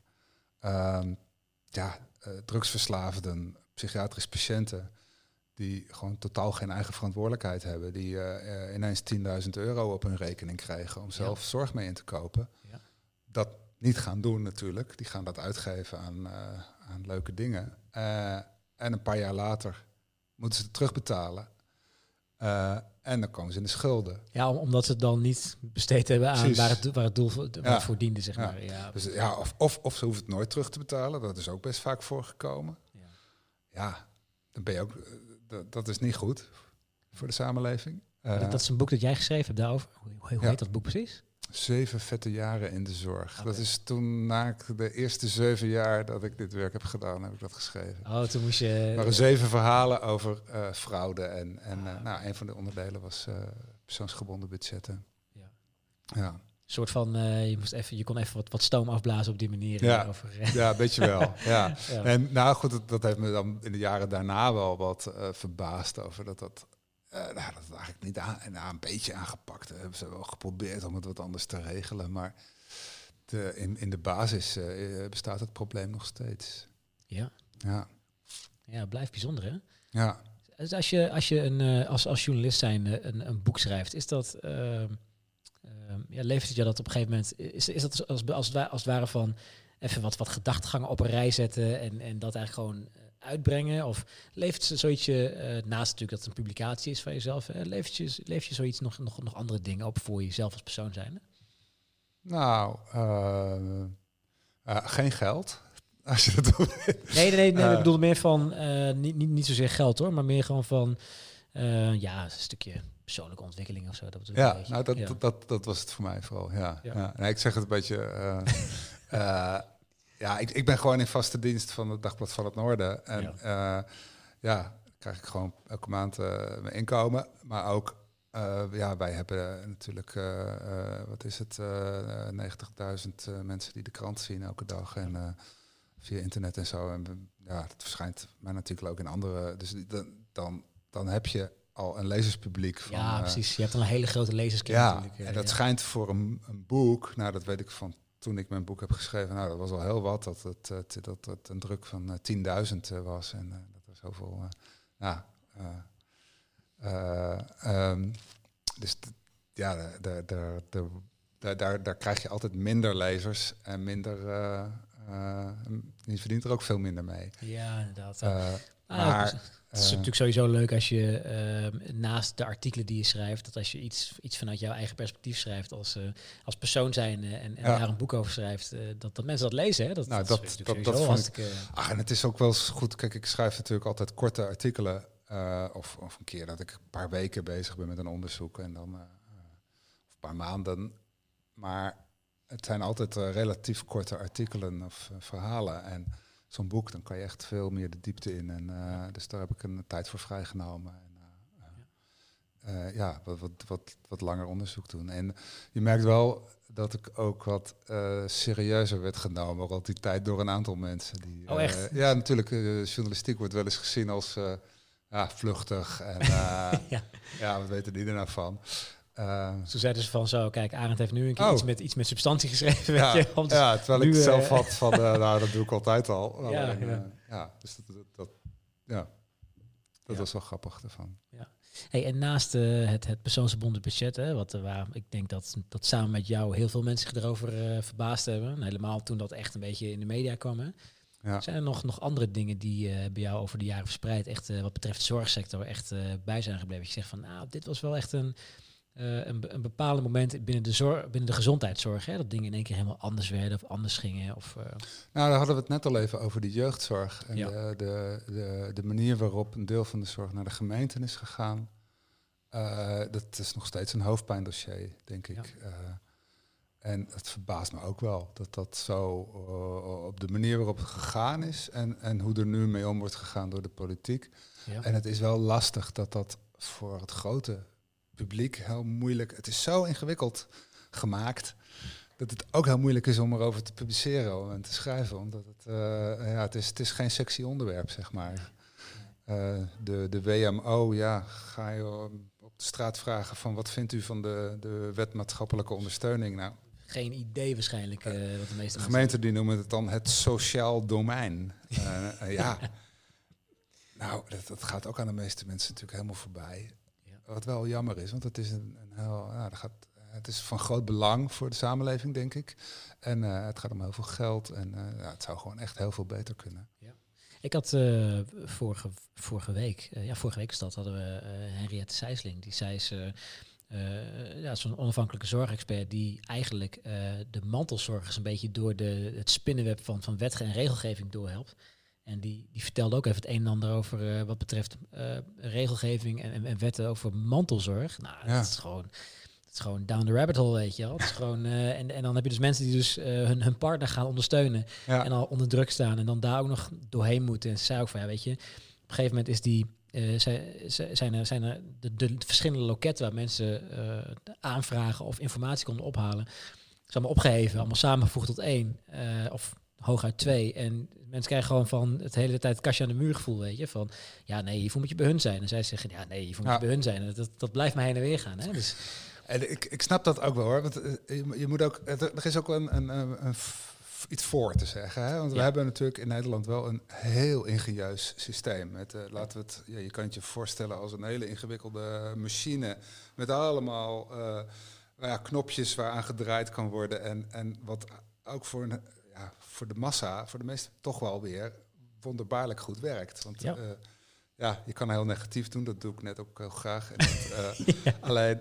Um, ja, uh, drugsverslaafden, psychiatrische patiënten, die gewoon totaal geen eigen verantwoordelijkheid hebben, die uh, ineens 10.000 euro op hun rekening krijgen om zelf zorg mee in te kopen. Ja. Dat niet gaan doen natuurlijk, die gaan dat uitgeven aan, aan leuke dingen. en een paar jaar later moeten ze het terugbetalen. Uh, en dan komen ze in de schulden. Ja, omdat ze het dan niet besteed hebben aan waar het, waar het doel voor, ja. voor diende, zeg maar. Ja. Dus, ja, of, of, of ze hoeven het nooit terug te betalen. Dat is ook best vaak voorgekomen. Ja, ja dan ben je ook... Eh, dat, is niet goed voor de samenleving. Uh, dat, is een boek dat jij geschreven hebt daarover. Hoe, hoe heet dat boek precies? Zeven vette jaren in de zorg. Dat is toen na de eerste zeven jaar dat ik dit werk heb gedaan, heb ik dat geschreven. Oh, toen moest je... Er waren zeven verhalen over uh, fraude. En, en uh, nou, een van de onderdelen was uh, persoonsgebonden budgetten. Ja. ja. Een soort van, je, moest even, je kon even wat, wat stoom afblazen op die manier. Ja, over, ja weet je wel. ja. ja. En nou goed, dat, dat, heeft me dan in de jaren daarna wel wat verbaasd over dat dat uh, nou, dat is eigenlijk niet aan, een beetje aangepakt. Hebben ze wel geprobeerd om het wat anders te regelen. Maar de, in, in de basis uh, bestaat het probleem nog steeds. Ja. Ja. Ja, blijft bijzonder hè? Ja. Dus als je, als, je een, als, als journalist zijn een, een boek schrijft, is dat, uh, ja, levert het je dat op een gegeven moment, is, is dat als, als, als het ware van even wat, wat gedachtegangen op een rij zetten en, en dat eigenlijk gewoon uitbrengen? Of levert ze zoiets, uh, naast natuurlijk dat het een publicatie is van jezelf, uh, levert, je, levert je zoiets nog, nog, nog andere dingen op voor jezelf als persoon zijn? Nou, geen geld. Als je dat nee, nee, nee, nee ik bedoel meer van, niet, niet, niet zozeer geld hoor, maar meer gewoon van, ja, een stukje persoonlijke ontwikkeling of zo. Dat ja, nou dat, dat, dat, dat, was het voor mij vooral. Ja, ja. ja. Nee, ik zeg het een beetje. Uh, ja, ik, ik ben gewoon in vaste dienst van het Dagblad van het Noorden. En ja, uh, ja krijg ik gewoon elke maand uh, mijn inkomen. Maar ook, uh, ja, wij hebben natuurlijk, wat is het, 90.000 mensen die de krant zien elke dag. En via internet en zo. En ja, dat verschijnt mij natuurlijk ook in andere. Dus dan, dan, dan heb je al een lezerspubliek. Van, ja, precies. Je hebt een hele grote lezerskring ja, natuurlijk. En dat schijnt voor een, een boek, nou dat weet ik van toen ik mijn boek heb geschreven, nou, dat was al heel wat, dat het, het dat het een druk van 10.000 uh, was. En uh, dat was zoveel, uh, ja. Um, dus ja, daar, daar, daar, daar, daar krijg je altijd minder lezers en minder, je verdient er ook veel minder mee. Ja, inderdaad. Ah, maar het is natuurlijk sowieso leuk als je ehm, naast de artikelen die je schrijft, dat als je iets, iets vanuit jouw eigen perspectief schrijft als, uh, als persoon zijn en, en daar een boek over schrijft, uh, dat, dat mensen dat lezen. Hè? Dat, nou, dat, dat, dat, dat vond ik. Ach, en het is ook wel goed. Kijk, ik schrijf natuurlijk altijd korte artikelen. Uh, of, of een keer dat ik een paar weken bezig ben met een onderzoek en dan of een paar maanden. Maar het zijn altijd relatief korte artikelen of verhalen. En zo'n boek, dan kan je echt veel meer de diepte in. En, uh, dus daar heb ik een tijd voor vrijgenomen. En, uh, ja, wat, wat, wat, wat langer onderzoek doen. En je merkt wel dat ik ook wat serieuzer werd genomen al die tijd door een aantal mensen. Die, oh, echt? ja, natuurlijk, journalistiek wordt wel eens gezien als ja, vluchtig. En ja. ja, wat weten die er nou van? Uh, Toen zeiden ze van zo, kijk, Arend heeft nu een keer oh. iets, met, iets met substantie geschreven. Ja, weet je, ja terwijl ik zelf had van, uh, nou, dat doe ik altijd al. Ja, ja. ja dus dat, dat, dat ja, dat was wel grappig ervan. Ja. Hey, en naast het, het persoonsgebonden budget, hè, wat, waar ik denk dat, dat samen met jou heel veel mensen zich erover verbaasd hebben, helemaal toen dat echt een beetje in de media kwam, hè, ja. Zijn er nog, nog andere dingen die uh, bij jou over de jaren verspreid, echt uh, wat betreft de zorgsector, echt uh, bij zijn gebleven? Je zegt van, nou, dit was wel echt een, uh, een, een bepaalde moment binnen de, zorg, binnen de gezondheidszorg. Hè, dat dingen in één keer helemaal anders werden of anders gingen. Of, uh... Nou, daar hadden we het net al even over de jeugdzorg. En ja. de, de, de, de, manier waarop een deel van de zorg naar de gemeenten is gegaan. Uh, dat is nog steeds een hoofdpijndossier, denk ik. Ja. en het verbaast me ook wel dat dat zo op de manier waarop het gegaan is en, en hoe er nu mee om wordt gegaan door de politiek. Ja. En het is wel lastig dat dat voor het grote publiek heel moeilijk. Het is zo ingewikkeld gemaakt dat het ook heel moeilijk is om erover te publiceren en te schrijven. Omdat het, uh, ja, het, is, het is geen sexy onderwerp, zeg maar. Uh, de, de WMO, ja, ga je op de straat vragen van wat vindt u van de, de wet maatschappelijke ondersteuning? Nou, geen idee waarschijnlijk uh, wat de meeste de gemeenten die noemen het dan het sociaal domein. ja, nou, dat, dat gaat ook aan de meeste mensen natuurlijk helemaal voorbij. Wat wel jammer is, want het is een, een heel, ja, dat gaat, het is van groot belang voor de samenleving, denk ik. En uh, het gaat om heel veel geld en uh, ja, het zou gewoon echt heel veel beter kunnen. Ja. Ik had uh, vorige, vorige week, ja, vorige week stad hadden we Henriette Sijsling. Die zei ze, ja, zo'n onafhankelijke zorgexpert die eigenlijk de mantelzorgers een beetje door de, het spinnenweb van, van wet en regelgeving doorhelpt. En die, die vertelde ook even het een en ander over uh, wat betreft uh, regelgeving en, en, wetten over mantelzorg. Nou, ja. dat is gewoon. Het is gewoon down the rabbit hole, weet je wel. Het is gewoon, uh, en, en dan heb je dus mensen die dus hun, hun partner gaan ondersteunen ja. en al onder druk staan en dan daar ook nog doorheen moeten. En ze zei ook van, ja, weet je, op een gegeven moment is die, zijn er, zijn er de, de, verschillende loketten waar mensen aanvragen of informatie konden ophalen, is allemaal opgeheven, allemaal samengevoegd tot één. of hooguit twee. En mensen krijgen gewoon van het hele tijd kastje aan de muur gevoel, weet je. Van, ja, nee, hiervoor moet je bij hun zijn. En zij zeggen, ja, nee, hiervoor moet je bij hun zijn. En dat, dat blijft maar heen en weer gaan, hè. Dus... En ik, ik snap dat ook wel, hoor. Want eh, je, je moet ook, er is ook een, een, een iets voor te zeggen. Hè? Want we hebben natuurlijk in Nederland wel een heel ingenieus systeem. Met, uh, laten we het, ja, je kan het je voorstellen als een hele ingewikkelde machine. Met allemaal uh, ja, knopjes waaraan gedraaid kan worden. En, en wat ook voor, een, ja, voor de massa, voor de meesten toch wel weer wonderbaarlijk goed werkt. Want ja. Uh, ja, je kan heel negatief doen, dat doe ik net ook heel graag. En dat, ja. Alleen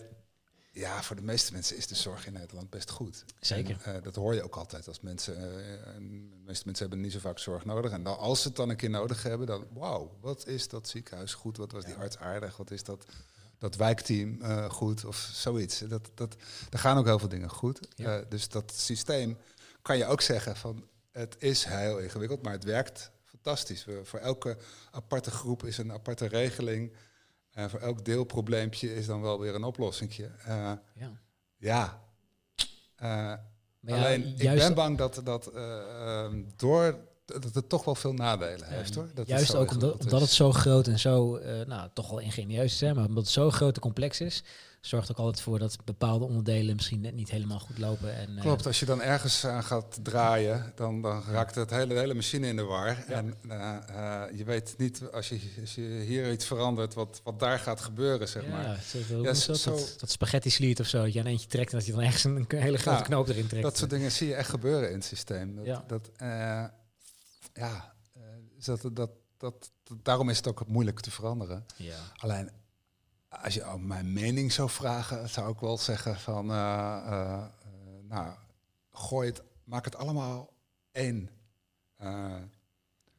ja, voor de meeste mensen is de zorg in Nederland best goed. Zeker. En, uh, dat hoor je ook altijd als mensen. De meeste mensen hebben niet zo vaak zorg nodig. En dan, als ze het dan een keer nodig hebben, dan wauw, wat is dat ziekenhuis goed? Wat was die arts aardig? Wat is dat, dat wijkteam uh, goed? Of zoiets. Dat, dat, er gaan ook heel veel dingen goed. Ja. dus dat systeem kan je ook zeggen van het is heel ingewikkeld, maar het werkt fantastisch. We, voor elke aparte groep is een aparte regeling. En voor elk deelprobleempje is dan wel weer een oplossingje. Uh, ja. ja. Uh, alleen, ik ben bang dat, dat uh, door dat het toch wel veel nadelen heeft hoor. Dat juist ook omdat, omdat, het zo groot en zo, nou toch wel ingenieus is, hè, maar omdat het zo groot en complex is, zorgt ook altijd voor dat bepaalde onderdelen misschien net niet helemaal goed lopen. En, eh, Klopt, als je dan ergens aan gaat draaien, dan, dan raakt het hele, hele machine in de war. En uh, uh, je weet niet, als je, als je hier iets verandert, wat, wat daar gaat gebeuren, zeg ja, maar. Zo, ja, zo, zo, dat, dat spaghetti sliet of zo, dat je aan eentje trekt en dat je dan ergens een hele grote knoop erin trekt. Dat soort dingen zie je echt gebeuren in het systeem. Dat, ja. dat ja, dat, dat, dat, dat, daarom is het ook moeilijk te veranderen. Ja. Alleen als je om mijn mening zou vragen, zou ik wel zeggen van, uh, uh, nou, gooi het, maak het allemaal één.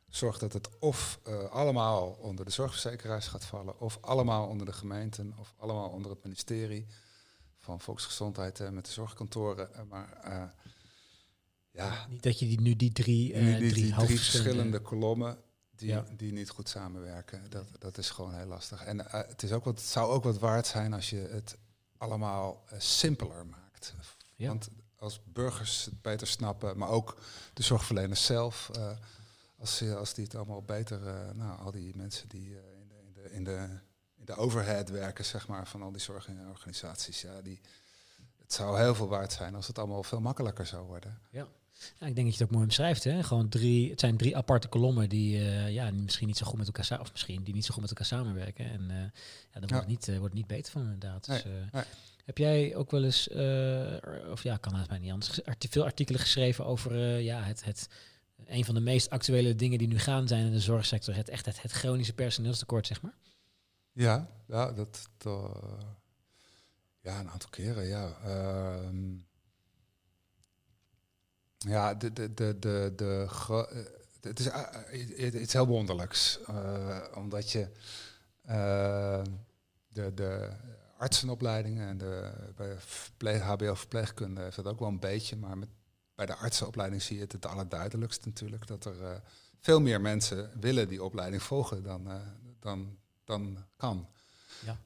zorg dat het of allemaal onder de zorgverzekeraars gaat vallen, of allemaal onder de gemeenten, of allemaal onder het ministerie van Volksgezondheid met de zorgkantoren. maar ja, niet dat je die, nu die drie, die, die, drie, die drie verschillende kolommen die, die niet goed samenwerken. Dat, dat is gewoon heel lastig. En uh, het, is ook wat, het zou ook wat waard zijn als je het allemaal uh, simpeler maakt. Ja. Want als burgers het beter snappen, maar ook de zorgverleners zelf, uh, als, als die het allemaal beter, nou, al die mensen die in, de, in, de, in, de, in de overhead werken, zeg maar, van al die zorgorganisaties, ja, die, het zou heel veel waard zijn als het allemaal veel makkelijker zou worden. Ja. Ja, ik denk dat je het ook mooi omschrijft. Hè? Gewoon drie, het zijn drie aparte kolommen die uh, ja, misschien niet zo goed met elkaar of misschien die niet zo goed met elkaar samenwerken. En uh, ja, daar wordt, ja. niet, uh, wordt niet beter van inderdaad. Dus, nee, nee. Heb jij ook wel eens, of ja, kan het mij niet anders, arti veel artikelen geschreven over ja, het, het, een van de meest actuele dingen die nu gaan zijn in de zorgsector, het echt het, het chronische personeelstekort, zeg maar? Ja, ja dat, ja, een aantal keren, ja. Ehm, ja, de, de, de, de, de, het, is, het is heel wonderlijks. Uh, omdat je uh, de, de artsenopleidingen en de bij verpleeg, HBO-verpleegkunde heeft dat ook wel een beetje, maar met, bij de artsenopleiding zie je het het allerduidelijkst natuurlijk. Dat er uh, veel meer mensen willen die opleiding volgen dan, dan, dan kan. Ja.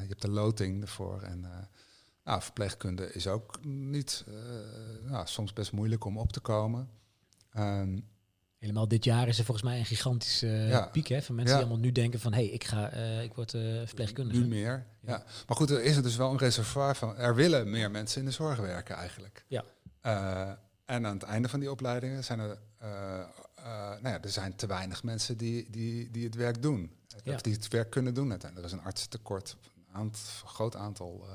je hebt de loting ervoor en nou, verpleegkunde is ook niet, uh, nou, soms best moeilijk om op te komen. Um, Helemaal dit jaar is er volgens mij een gigantische ja. piek hè, van mensen die allemaal nu denken van hé, hey, ik ga, uh, ik word verpleegkundige. Nu meer, ja. Maar goed, er is er dus wel een reservoir van. Er willen meer mensen in de zorg werken eigenlijk. Ja. en aan het einde van die opleidingen zijn er, nou ja, er zijn te weinig mensen die, die, die het werk doen. Ja. Of die het werk kunnen doen uiteindelijk. Er is een artsentekort, een aantal, groot aantal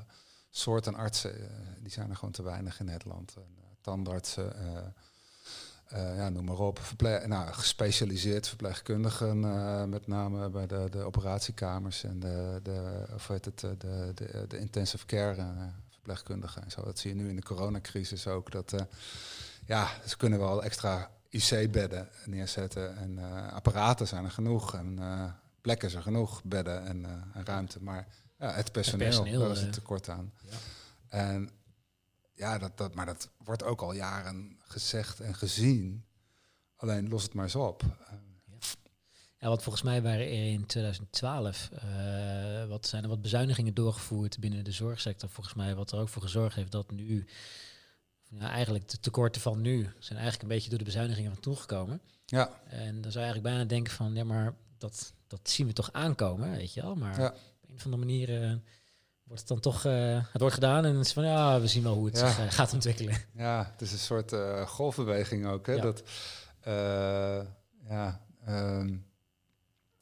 soorten artsen, uh, die zijn er gewoon te weinig in Nederland. En, uh, tandartsen, uh, ja, noem maar op. Nou, gespecialiseerd verpleegkundigen, met name bij de, de operatiekamers en de, de, of heet het, de, de, de intensive care verpleegkundigen en zo. Dat zie je nu in de coronacrisis ook. Dat, ja, ze kunnen wel extra IC-bedden neerzetten en apparaten zijn er genoeg en plekken zijn genoeg, bedden en, en ruimte, maar ja, het personeel, het personeel daar is het tekort aan. Ja. En ja, dat, dat, maar dat wordt ook al jaren gezegd en gezien. Alleen los het maar eens op. Ja, wat volgens mij waren er in 2012, uh, wat zijn er wat bezuinigingen doorgevoerd binnen de zorgsector. Volgens mij wat er ook voor gezorgd heeft dat nu, ja, eigenlijk de tekorten van nu zijn eigenlijk een beetje door de bezuinigingen van toegekomen. Ja. En dan zou je eigenlijk bijna denken van, ja maar dat, dat zien we toch aankomen, weet je wel. Maar ja een of andere manier uh, wordt het dan toch, het wordt gedaan en het is van ja, we zien wel hoe het zich gaat ontwikkelen. Ja, het is een soort golfbeweging ook. Hè? Dat, ja, ehm,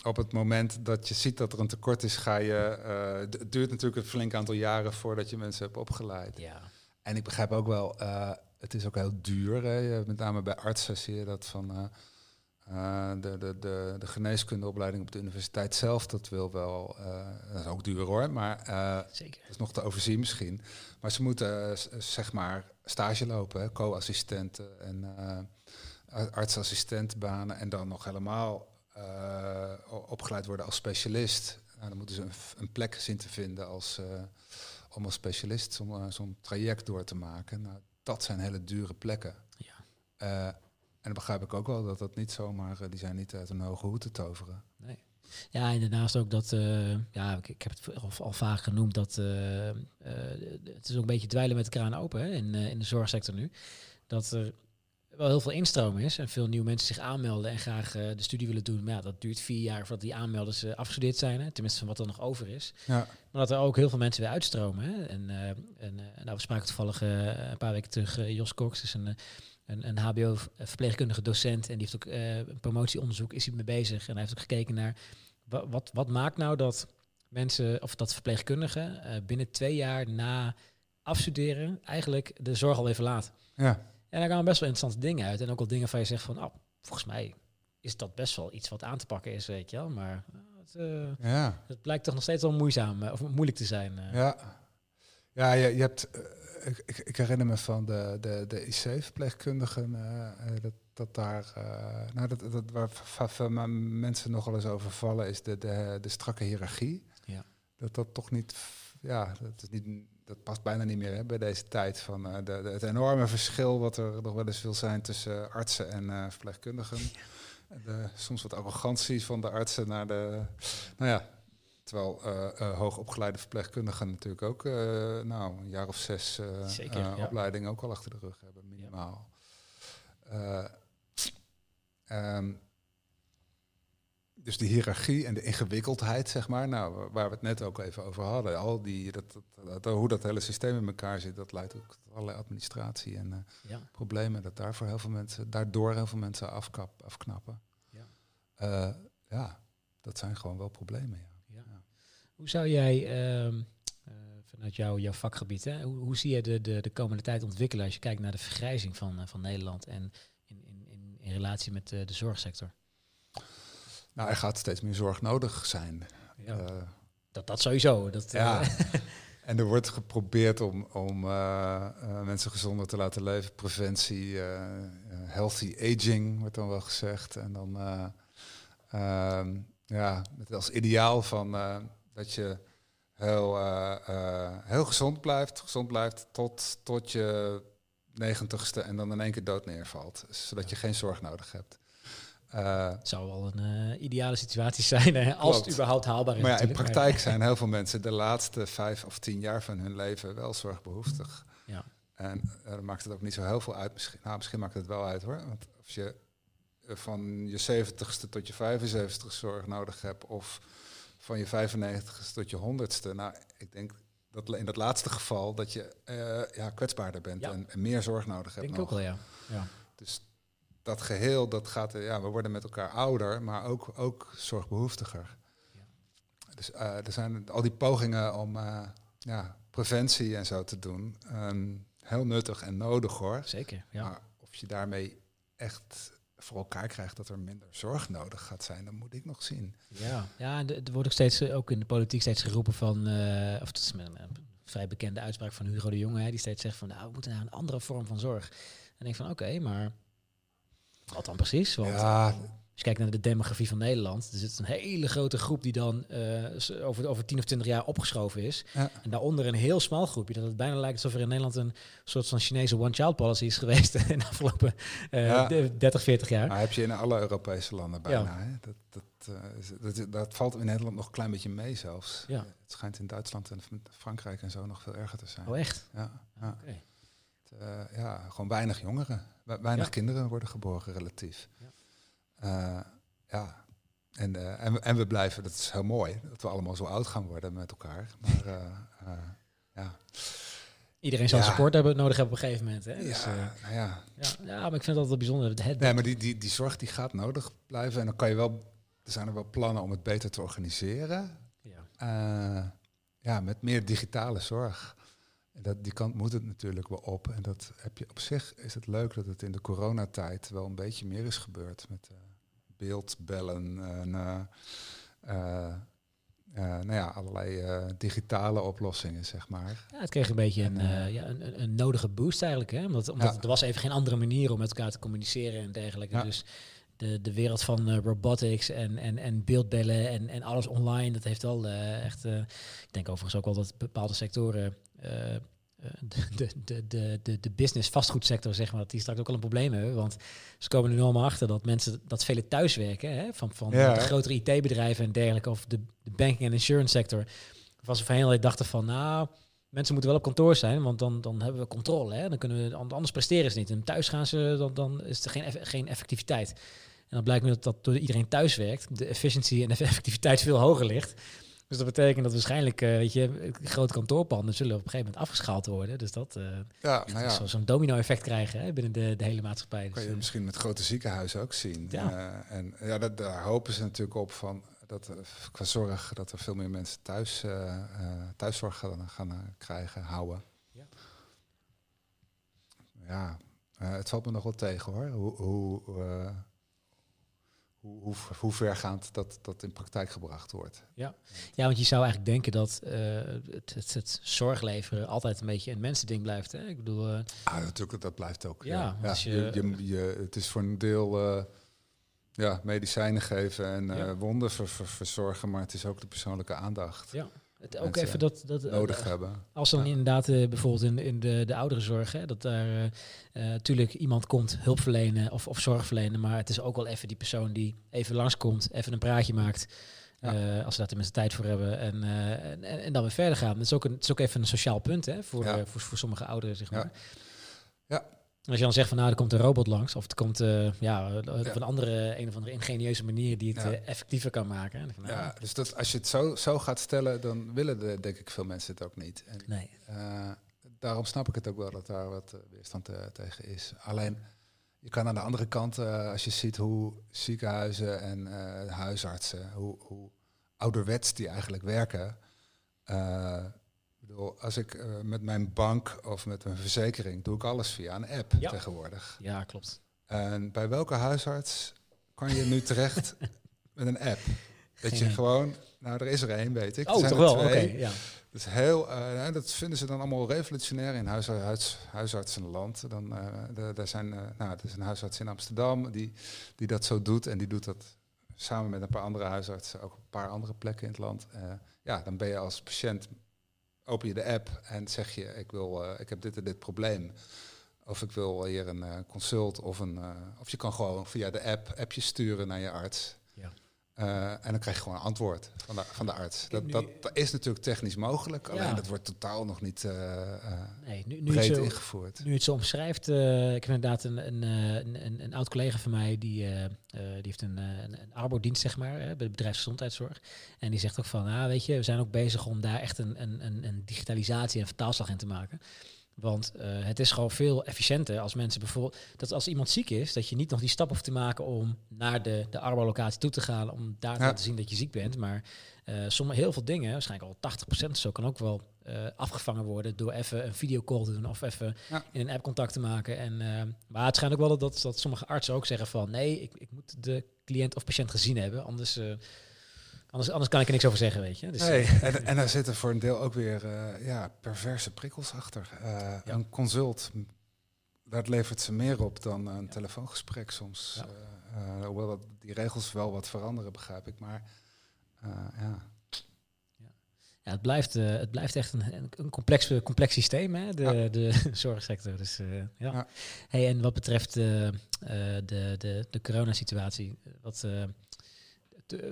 op het moment dat je ziet dat er een tekort is, ga je. Uh, het duurt natuurlijk een flink aantal jaren voordat je mensen hebt opgeleid. Ja. En ik begrijp ook wel, uh, het is ook heel duur. Hè? Met name bij artsen zie je dat van uh, de, de, de, de geneeskundeopleiding op de universiteit zelf. Dat wil wel. dat is ook duur hoor, maar Zeker. dat is nog te overzien misschien. Maar ze moeten zeg maar stage lopen, co-assistenten en artsassistentbanen en dan nog helemaal uh, opgeleid worden als specialist. Nou, dan moeten ze een, een, plek zien te vinden als, uh, om als specialist zo'n zo'n traject door te maken. Nou, dat zijn hele dure plekken. Ja. En dan begrijp ik ook wel dat dat niet zomaar, die zijn niet uit een hoge hoed te toveren. Nee. Ja, en daarnaast ook dat, ja, ik, ik, heb het al, al vaak genoemd, dat het is ook een beetje dweilen met de kraan open hè, in, in de zorgsector nu. Dat er wel heel veel instroom is en veel nieuwe mensen zich aanmelden en graag de studie willen doen. Maar ja, dat duurt vier jaar voordat die aanmelders afgestudeerd zijn. Hè? Tenminste, van wat er nog over is. Ja. Maar dat er ook heel veel mensen weer uitstromen. Hè? En, en nou, we spraken toevallig een paar weken terug. Jos Cox is een, een, een HBO-verpleegkundige docent. En die heeft ook een promotieonderzoek is hij mee bezig. En hij heeft ook gekeken naar wat, wat, wat maakt nou dat mensen, of dat verpleegkundigen, binnen twee jaar na afstuderen eigenlijk de zorg al even laat. Ja. En daar kwamen best wel interessante dingen uit. En ook al dingen van je zegt van, oh, volgens mij is dat best wel iets wat aan te pakken is, weet je wel. Maar het, uh, ja. het blijkt toch nog steeds wel moeizaam of moeilijk te zijn. Ja, ja je, je hebt, ik, ik, ik, herinner me van de, de, de IC-verpleegkundigen, dat, dat daar, nou, dat, dat, waar veel mensen nogal eens over vallen, is de, de, de strakke hiërarchie. Ja. Dat dat toch niet, ja, dat is niet dat past bijna niet meer hè, bij deze tijd. Van, uh, de, het enorme verschil wat er nog wel eens wil zijn tussen artsen en uh, verpleegkundigen. De, soms wat arrogantie van de artsen naar de. Nou ja, terwijl uh, hoogopgeleide verpleegkundigen natuurlijk ook nou, een jaar of zes Zeker, ja. opleiding ook al achter de rug hebben, minimaal. Ja. Um, dus de hiërarchie en de ingewikkeldheid, zeg maar, nou, waar we het net ook even over hadden, al die, dat, dat, hoe dat hele systeem in elkaar zit, dat leidt ook tot allerlei administratie en uh, ja. problemen, dat daarvoor heel veel mensen, daardoor heel veel mensen afkap, afknappen. Ja. Uh, ja, dat zijn gewoon wel problemen. Ja. Hoe zou jij uh, vanuit jou, jouw vakgebied, hè, hoe, hoe, zie je de, de, de komende tijd ontwikkelen als je kijkt naar de vergrijzing van, van Nederland en in, in, in, in relatie met de zorgsector? Nou, er gaat steeds meer zorg nodig zijn. Ja. Uh, dat, dat sowieso. Dat, ja. en er wordt geprobeerd om, om uh, mensen gezonder te laten leven. Preventie, healthy aging wordt dan wel gezegd. En dan ehm, ja, als ideaal van dat je heel, heel gezond blijft. Gezond blijft tot, tot je negentigste en dan in één keer dood neervalt. Zodat je geen zorg nodig hebt. Uh, het zou wel een uh, ideale situatie zijn, hè, als het überhaupt haalbaar is. Maar ja, in praktijk zijn heel veel mensen de laatste vijf of tien jaar van hun leven wel zorgbehoeftig. Ja. En uh, dan maakt het ook niet zo heel veel uit. Misschien, nou, misschien maakt het wel uit hoor. Want als je van je zeventigste tot je 75 zorg nodig hebt, of van je 95ste tot je honderdste. Nou, ik denk dat in dat laatste geval dat je ja, kwetsbaarder bent ja. en, en, meer zorg nodig hebt. Denk nog. ook wel, ja. ja. Dus dat geheel, dat gaat, ja, we worden met elkaar ouder, maar ook, ook zorgbehoeftiger. Ja. Dus uh, er zijn al die pogingen om uh, ja, preventie en zo te doen, um, heel nuttig en nodig hoor. Zeker, ja. Maar of je daarmee echt voor elkaar krijgt dat er minder zorg nodig gaat zijn, dat moet ik nog zien. Ja, ja er wordt ook steeds, ook in de politiek steeds geroepen van, uh, of dat is een, een vrij bekende uitspraak van Hugo de Jonge, hè, die steeds zegt van, nou, we moeten naar een andere vorm van zorg. En ik van, oké, okay, maar wat dan precies? Want ja. Als je kijkt naar de demografie van Nederland, er zit een hele grote groep die dan uh, over, over 10 of 20 jaar opgeschoven is. Ja. En daaronder een heel smal groepje. Dat het bijna lijkt alsof er in Nederland een soort van Chinese one-child policy is geweest in de afgelopen uh, ja. 30, 40 jaar. Maar heb je in alle Europese landen bijna. Ja. Hè? Dat, dat, uh, dat, dat, valt in Nederland nog een klein beetje mee zelfs. Het schijnt in Duitsland en Frankrijk en zo nog veel erger te zijn. Oh echt? Ja. ja. Okay. Ja, gewoon weinig jongeren. Weinig kinderen worden geboren relatief. Ja. Uh, ja. en, en, en, we blijven, dat is heel mooi, dat we allemaal zo oud gaan worden met elkaar. Maar ja. Iedereen zal support hebben, nodig hebben op een gegeven moment. Hè? Dus, ja, nou ja. ja, ja, maar ik vind dat wel bijzonder. Het nee, maar die, die, die zorg die gaat nodig blijven. En dan kan je wel, er zijn er wel plannen om het beter te organiseren. Ja, ja met meer digitale zorg. Dat, die kant moet het natuurlijk wel op. En dat heb je op zich is het leuk dat het in de coronatijd wel een beetje meer is gebeurd. Met uh, beeldbellen en uh, nou ja, allerlei digitale oplossingen, zeg maar. Ja, het kreeg een beetje een, ja, een, een, nodige boost eigenlijk. Hè? Omdat, omdat er was even geen andere manier om met elkaar te communiceren en dergelijke. Dus de, de wereld van robotics en, en, en beeldbellen en, en alles online, dat heeft wel echt... ik denk overigens ook wel dat bepaalde sectoren eh, eh, de, de, de, de, de business vastgoedsector, zeg maar, dat die straks ook al een probleem hebben. Want ze komen er nu allemaal achter dat mensen, dat vele thuiswerken, hè, van, van de grotere IT-bedrijven en dergelijke, of de, de banking en insurance sector, was van heel dachten van, nou, mensen moeten wel op kantoor zijn, want dan, dan hebben we controle. Hè? Dan kunnen we, anders presteren ze niet. En thuis gaan ze, dan, dan is er geen, geen effectiviteit. En dan blijkt nu dat, dat door iedereen thuis werkt, de efficiëntie en de effectiviteit veel hoger ligt. Dus dat betekent dat waarschijnlijk, uh, weet je, grote kantoorpanden zullen op een gegeven moment afgeschaald worden. Dus dat uh, ja, nou ja. zo'n domino-effect krijgen hè, binnen de, de hele maatschappij. Kan dus, je uh, misschien met grote ziekenhuizen ook zien. Ja. en ja, dat, daar hopen ze natuurlijk op van dat qua zorg dat er veel meer mensen thuis thuiszorg gaan, gaan krijgen, houden. Ja, ja het valt me nog wel tegen hoor. Hoe, hoe hoe, hoe, hoe vergaand dat, dat in praktijk gebracht wordt. Ja. ja, want je zou eigenlijk denken dat uh, het, het, het, zorg leveren altijd een beetje een mensending blijft. Hè? Ik bedoel, uh, ah, natuurlijk, dat blijft ook. Ja, ja. Je, je, je, het is voor een deel uh, ja, medicijnen geven en ja. wonden ver, ver, verzorgen, maar het is ook de persoonlijke aandacht. Ja. Het ook even dat, dat nodig hebben. Als dan inderdaad bijvoorbeeld in, in de, de ouderenzorg, hè, dat daar natuurlijk iemand komt hulp verlenen of, of zorg verlenen, maar het is ook wel even die persoon die even langskomt, even een praatje maakt. als ze daar tenminste tijd voor hebben. En, en, en, dan weer verder gaan. Het is ook, een, het is ook even een sociaal punt hè, voor, voor, voor sommige ouderen, zeg maar. Ja. Als je dan zegt van nou, er komt een robot langs, of het komt uh, ja, op een andere, een of andere ingenieuze manier die het uh, effectiever kan maken. Van, nou, ja, dus dat, als je het zo, zo gaat stellen, dan willen de, denk ik veel mensen het ook niet. En, nee. Uh, daarom snap ik het ook wel dat daar wat weerstand tegen is. Alleen, je kan aan de andere kant, als je ziet hoe ziekenhuizen en huisartsen, hoe, hoe ouderwets die eigenlijk werken bedoel, als ik uh, met mijn bank of met mijn verzekering doe ik alles via een app ja. tegenwoordig. Ja, klopt. En bij welke huisarts kan je nu terecht met een app? Dat je gewoon, nou er is er één, weet ik. Oh, toch wel? Oké, ja. Dus heel, uh, dat vinden ze dan allemaal revolutionair in huis, huis, huisartsenland. Dan, uh, de, daar zijn, uh, nou, er is een huisarts in Amsterdam die, die dat zo doet. En die doet dat samen met een paar andere huisartsen, ook op een paar andere plekken in het land. ja, dan ben je als patiënt open je de app en zeg je, ik, wil, uh, ik heb dit en dit probleem. Of ik wil hier een uh, consult of een. Uh, of je kan gewoon via de app appjes sturen naar je arts. Ja. en dan krijg je gewoon een antwoord van de, van de arts. Dat, dat, dat, is natuurlijk technisch mogelijk, alleen dat wordt totaal nog niet nee, nu, nu breed zo, ingevoerd. Nu het zo omschrijft, ik heb inderdaad een, een, een, een, een oud collega van mij die, die heeft een, een, een arbodienst, zeg maar, bij de bedrijfsgezondheidszorg. En die zegt ook van, ah, weet je, we zijn ook bezig om daar echt een, een, een, een digitalisatie en vertaalslag in te maken. Want uh, het is gewoon veel efficiënter als mensen bijvoorbeeld... dat als iemand ziek is, dat je niet nog die stap hoeft te maken... om naar de, de arbolocatie toe te gaan... om daar ja. te zien dat je ziek bent. Maar uh, sommige, heel veel dingen, waarschijnlijk al 80% zo... kan ook wel uh, afgevangen worden door even een videocall te doen... of even ja. in een app contact te maken. En, maar het schijnt ook wel dat, dat sommige artsen ook zeggen van... nee, ik, ik moet de cliënt of patiënt gezien hebben, anders Anders, anders kan ik er niks over zeggen, weet je. Dus, nee, en, en daar zitten voor een deel ook weer uh, ja, perverse prikkels achter. Uh, ja. Een consult, dat levert ze meer op dan een ja. telefoongesprek soms. Ja. Uh, hoewel dat die regels wel wat veranderen, begrijp ik. Maar ja. Ja, het blijft, het blijft echt een, een complex, complex systeem, hè, de, de zorgsector. Dus, ja. Hey, en wat betreft de, de, de coronasituatie, wat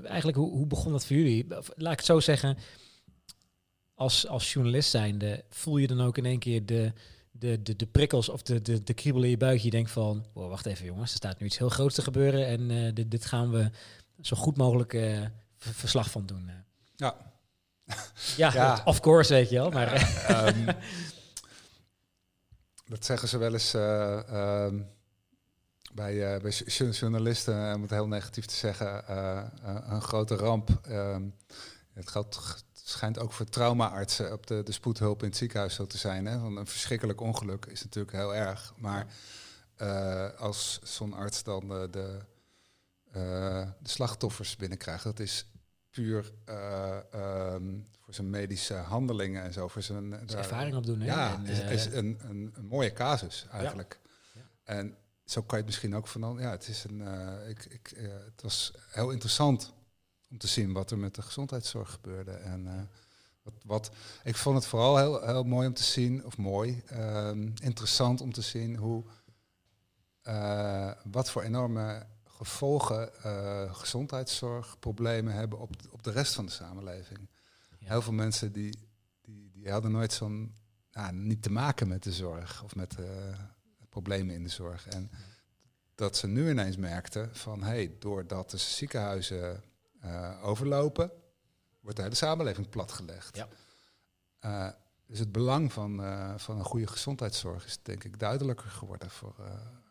eigenlijk, hoe, hoe begon dat voor jullie? Laat ik het zo zeggen, als, als journalist zijnde, voel je dan ook in één keer de, de, de, de prikkels of de, de, de kriebel in je buik. Je denkt van, wacht even jongens, er staat nu iets heel groots te gebeuren en uh, dit, dit gaan we zo goed mogelijk verslag van doen. Ja. ja, ja. of course, weet je wel. Maar, ehm, dat zeggen ze wel eens ehm, bij, bij journalisten, om het heel negatief te zeggen, een grote ramp. Ehm, het geldt schijnt ook voor traumaartsen op de, de spoedhulp in het ziekenhuis zo te zijn. Hè? Want een verschrikkelijk ongeluk is natuurlijk heel erg. Maar uh, als zo'n arts dan de, de, uh, de, slachtoffers binnenkrijgt, dat is puur uh, um, voor zijn medische handelingen en zo. Voor zijn, zijn ervaring opdoen. Hè? Ja, het is, is een, een, een, mooie casus eigenlijk. Ja. En zo kan je het misschien ook van. Ja, het, is een, ik, ik, het was heel interessant om te zien wat er met de gezondheidszorg gebeurde. En uh, wat, wat, ik vond het vooral heel, heel mooi om te zien, of mooi, um, interessant om te zien hoe, wat voor enorme gevolgen gezondheidszorgproblemen hebben op, op de rest van de samenleving. Ja. Heel veel mensen die, die, die hadden nooit zo'n, nou, niet te maken met de zorg of met problemen in de zorg. En dat ze nu ineens merkten van, hé, hey, doordat de ziekenhuizen uh, overlopen, wordt de hele samenleving platgelegd. Ja. Uh, dus het belang van, uh, van een goede gezondheidszorg is denk ik duidelijker geworden voor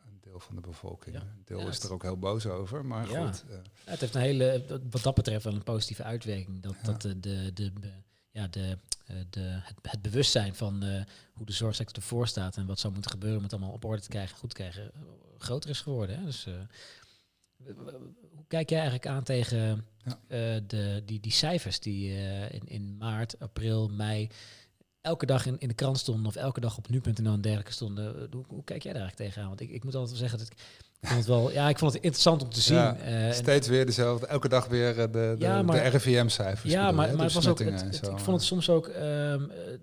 een deel van de bevolking. Een deel is er ook heel boos over, maar goed. het heeft een hele, wat dat betreft wel een positieve uitwerking. Dat, dat de, de, de, ja, de, de, het, het bewustzijn van hoe de zorgsector ervoor staat en wat zou moeten gebeuren om het allemaal op orde te krijgen, goed te krijgen, groter is geworden. Hè? Dus hoe kijk jij eigenlijk aan tegen ja. Uh, de, die, die cijfers die in, in maart, april, mei elke dag in, in de krant stonden of elke dag op nu.nl en dergelijke stonden. Hoe, hoe, kijk jij daar eigenlijk tegenaan? Want ik, ik moet altijd wel zeggen dat ik, ik vond het wel, ja, ik vond het interessant om te zien. Ja, uh, steeds weer dezelfde, elke dag weer de, de, ja, maar, de RIVM-cijfers. Ja, maar, maar het was ook, het, ik vond het soms ook um,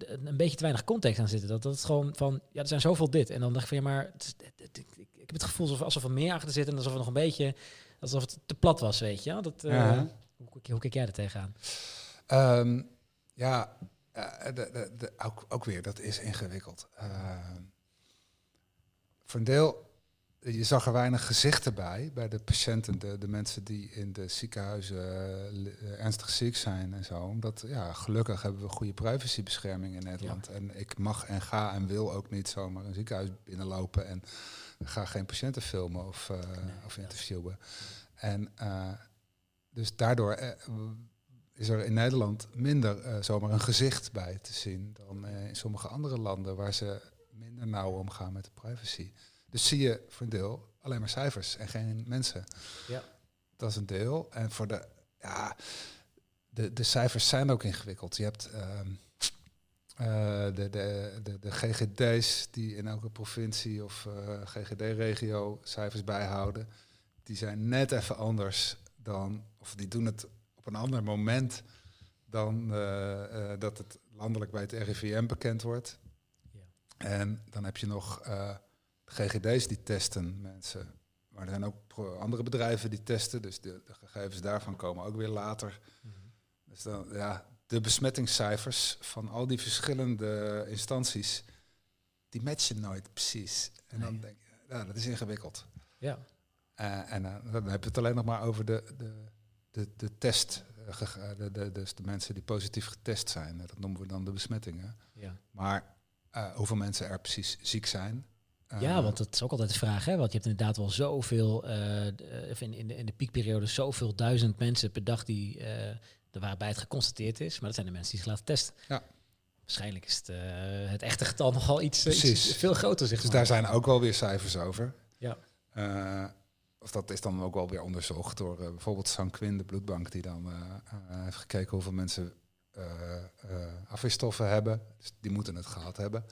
een beetje te weinig context aan zitten. Dat, dat het gewoon van, ja, er zijn zoveel dit. En dan dacht ik van, ja, maar het, ik, ik heb het gevoel alsof, alsof er meer achter zit en alsof er nog een beetje alsof het te plat was, weet je. Dat, uh, hoe, hoe, kijk jij er tegenaan? Um, ja, de, ook, ook, weer, dat is ingewikkeld. Uh, voor een deel, je zag er weinig gezichten bij, bij de patiënten, de, de mensen die in de ziekenhuizen uh, ernstig ziek zijn en zo. Omdat, ja, gelukkig hebben we goede privacybescherming in Nederland. Ja. En ik mag en ga en wil ook niet zomaar een ziekenhuis binnenlopen en ga geen patiënten filmen of, uh, nee, of interviewen. Ja. En uh, dus daardoor is er in Nederland minder zomaar een gezicht bij te zien dan in sommige andere landen waar ze minder nauw omgaan met de privacy. Dus zie je voor een deel alleen maar cijfers en geen mensen. Ja. Dat is een deel. En voor de, ja, de, de cijfers zijn ook ingewikkeld. Je hebt ehm, uh, de, de, de, de, GGD's die in elke provincie of uh, GGD-regio cijfers bijhouden, die zijn net even anders dan, of die doen het op een ander moment dan uh, dat het landelijk bij het RIVM bekend wordt. Ja. En dan heb je nog de GGD's die testen mensen. Maar er zijn ook andere bedrijven die testen, dus de, de gegevens daarvan komen ook weer later. Mm -hmm. Dus dan, ja, de besmettingscijfers van al die verschillende instanties, die matchen nooit precies. En dan denk je, dat is ingewikkeld. Ja. Uh, en uh, dan heb je het alleen nog maar over de, de, de, de test, uh, de, de, dus de mensen die positief getest zijn. Dat noemen we dan de besmettingen. Ja. Maar hoeveel mensen er precies ziek zijn, ja, want dat is ook altijd de vraag, hè? Want je hebt inderdaad wel zoveel, uh, in, in, de, in de piekperiode, zoveel duizend mensen per dag die uh, er waarbij het geconstateerd is. Maar dat zijn de mensen die zich laten testen. Ja. Waarschijnlijk is het, uh, het echte getal nogal iets, iets veel groter. Zeg dus daar zijn ook wel weer cijfers over. Ja. Of dat is dan ook wel weer onderzocht door bijvoorbeeld Sanquin, de bloedbank, die dan heeft gekeken hoeveel mensen afweerstoffen hebben. Dus die moeten het gehad hebben.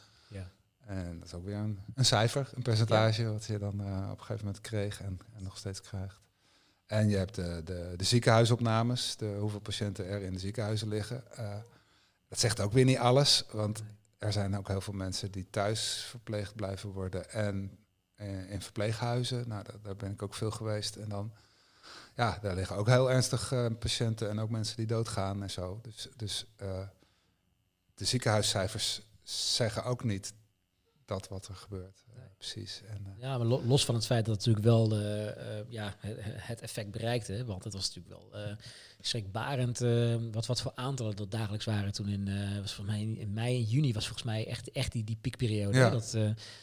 En dat is ook weer een, een cijfer, een percentage, ja. wat je dan op een gegeven moment kreeg en, en nog steeds krijgt. En je hebt de, de, de ziekenhuisopnames, de, hoeveel patiënten er in de ziekenhuizen liggen. Uh, dat zegt ook weer niet alles, want er zijn ook heel veel mensen die thuis verpleegd blijven worden en uh, in verpleeghuizen. Nou, daar, daar, ben ik ook veel geweest. En dan, ja, daar liggen ook heel ernstig patiënten en ook mensen die doodgaan en zo. Dus, dus de ziekenhuiscijfers zeggen ook niet dat wat er gebeurt. precies. En, ja, maar los van het feit dat het natuurlijk wel de, ja, het effect bereikte, want het was natuurlijk wel schrikbarend wat, wat voor aantallen dat dagelijks waren toen in, was volgens mij in, mei en juni was volgens mij echt, echt die, die piekperiode. Ja. Dat,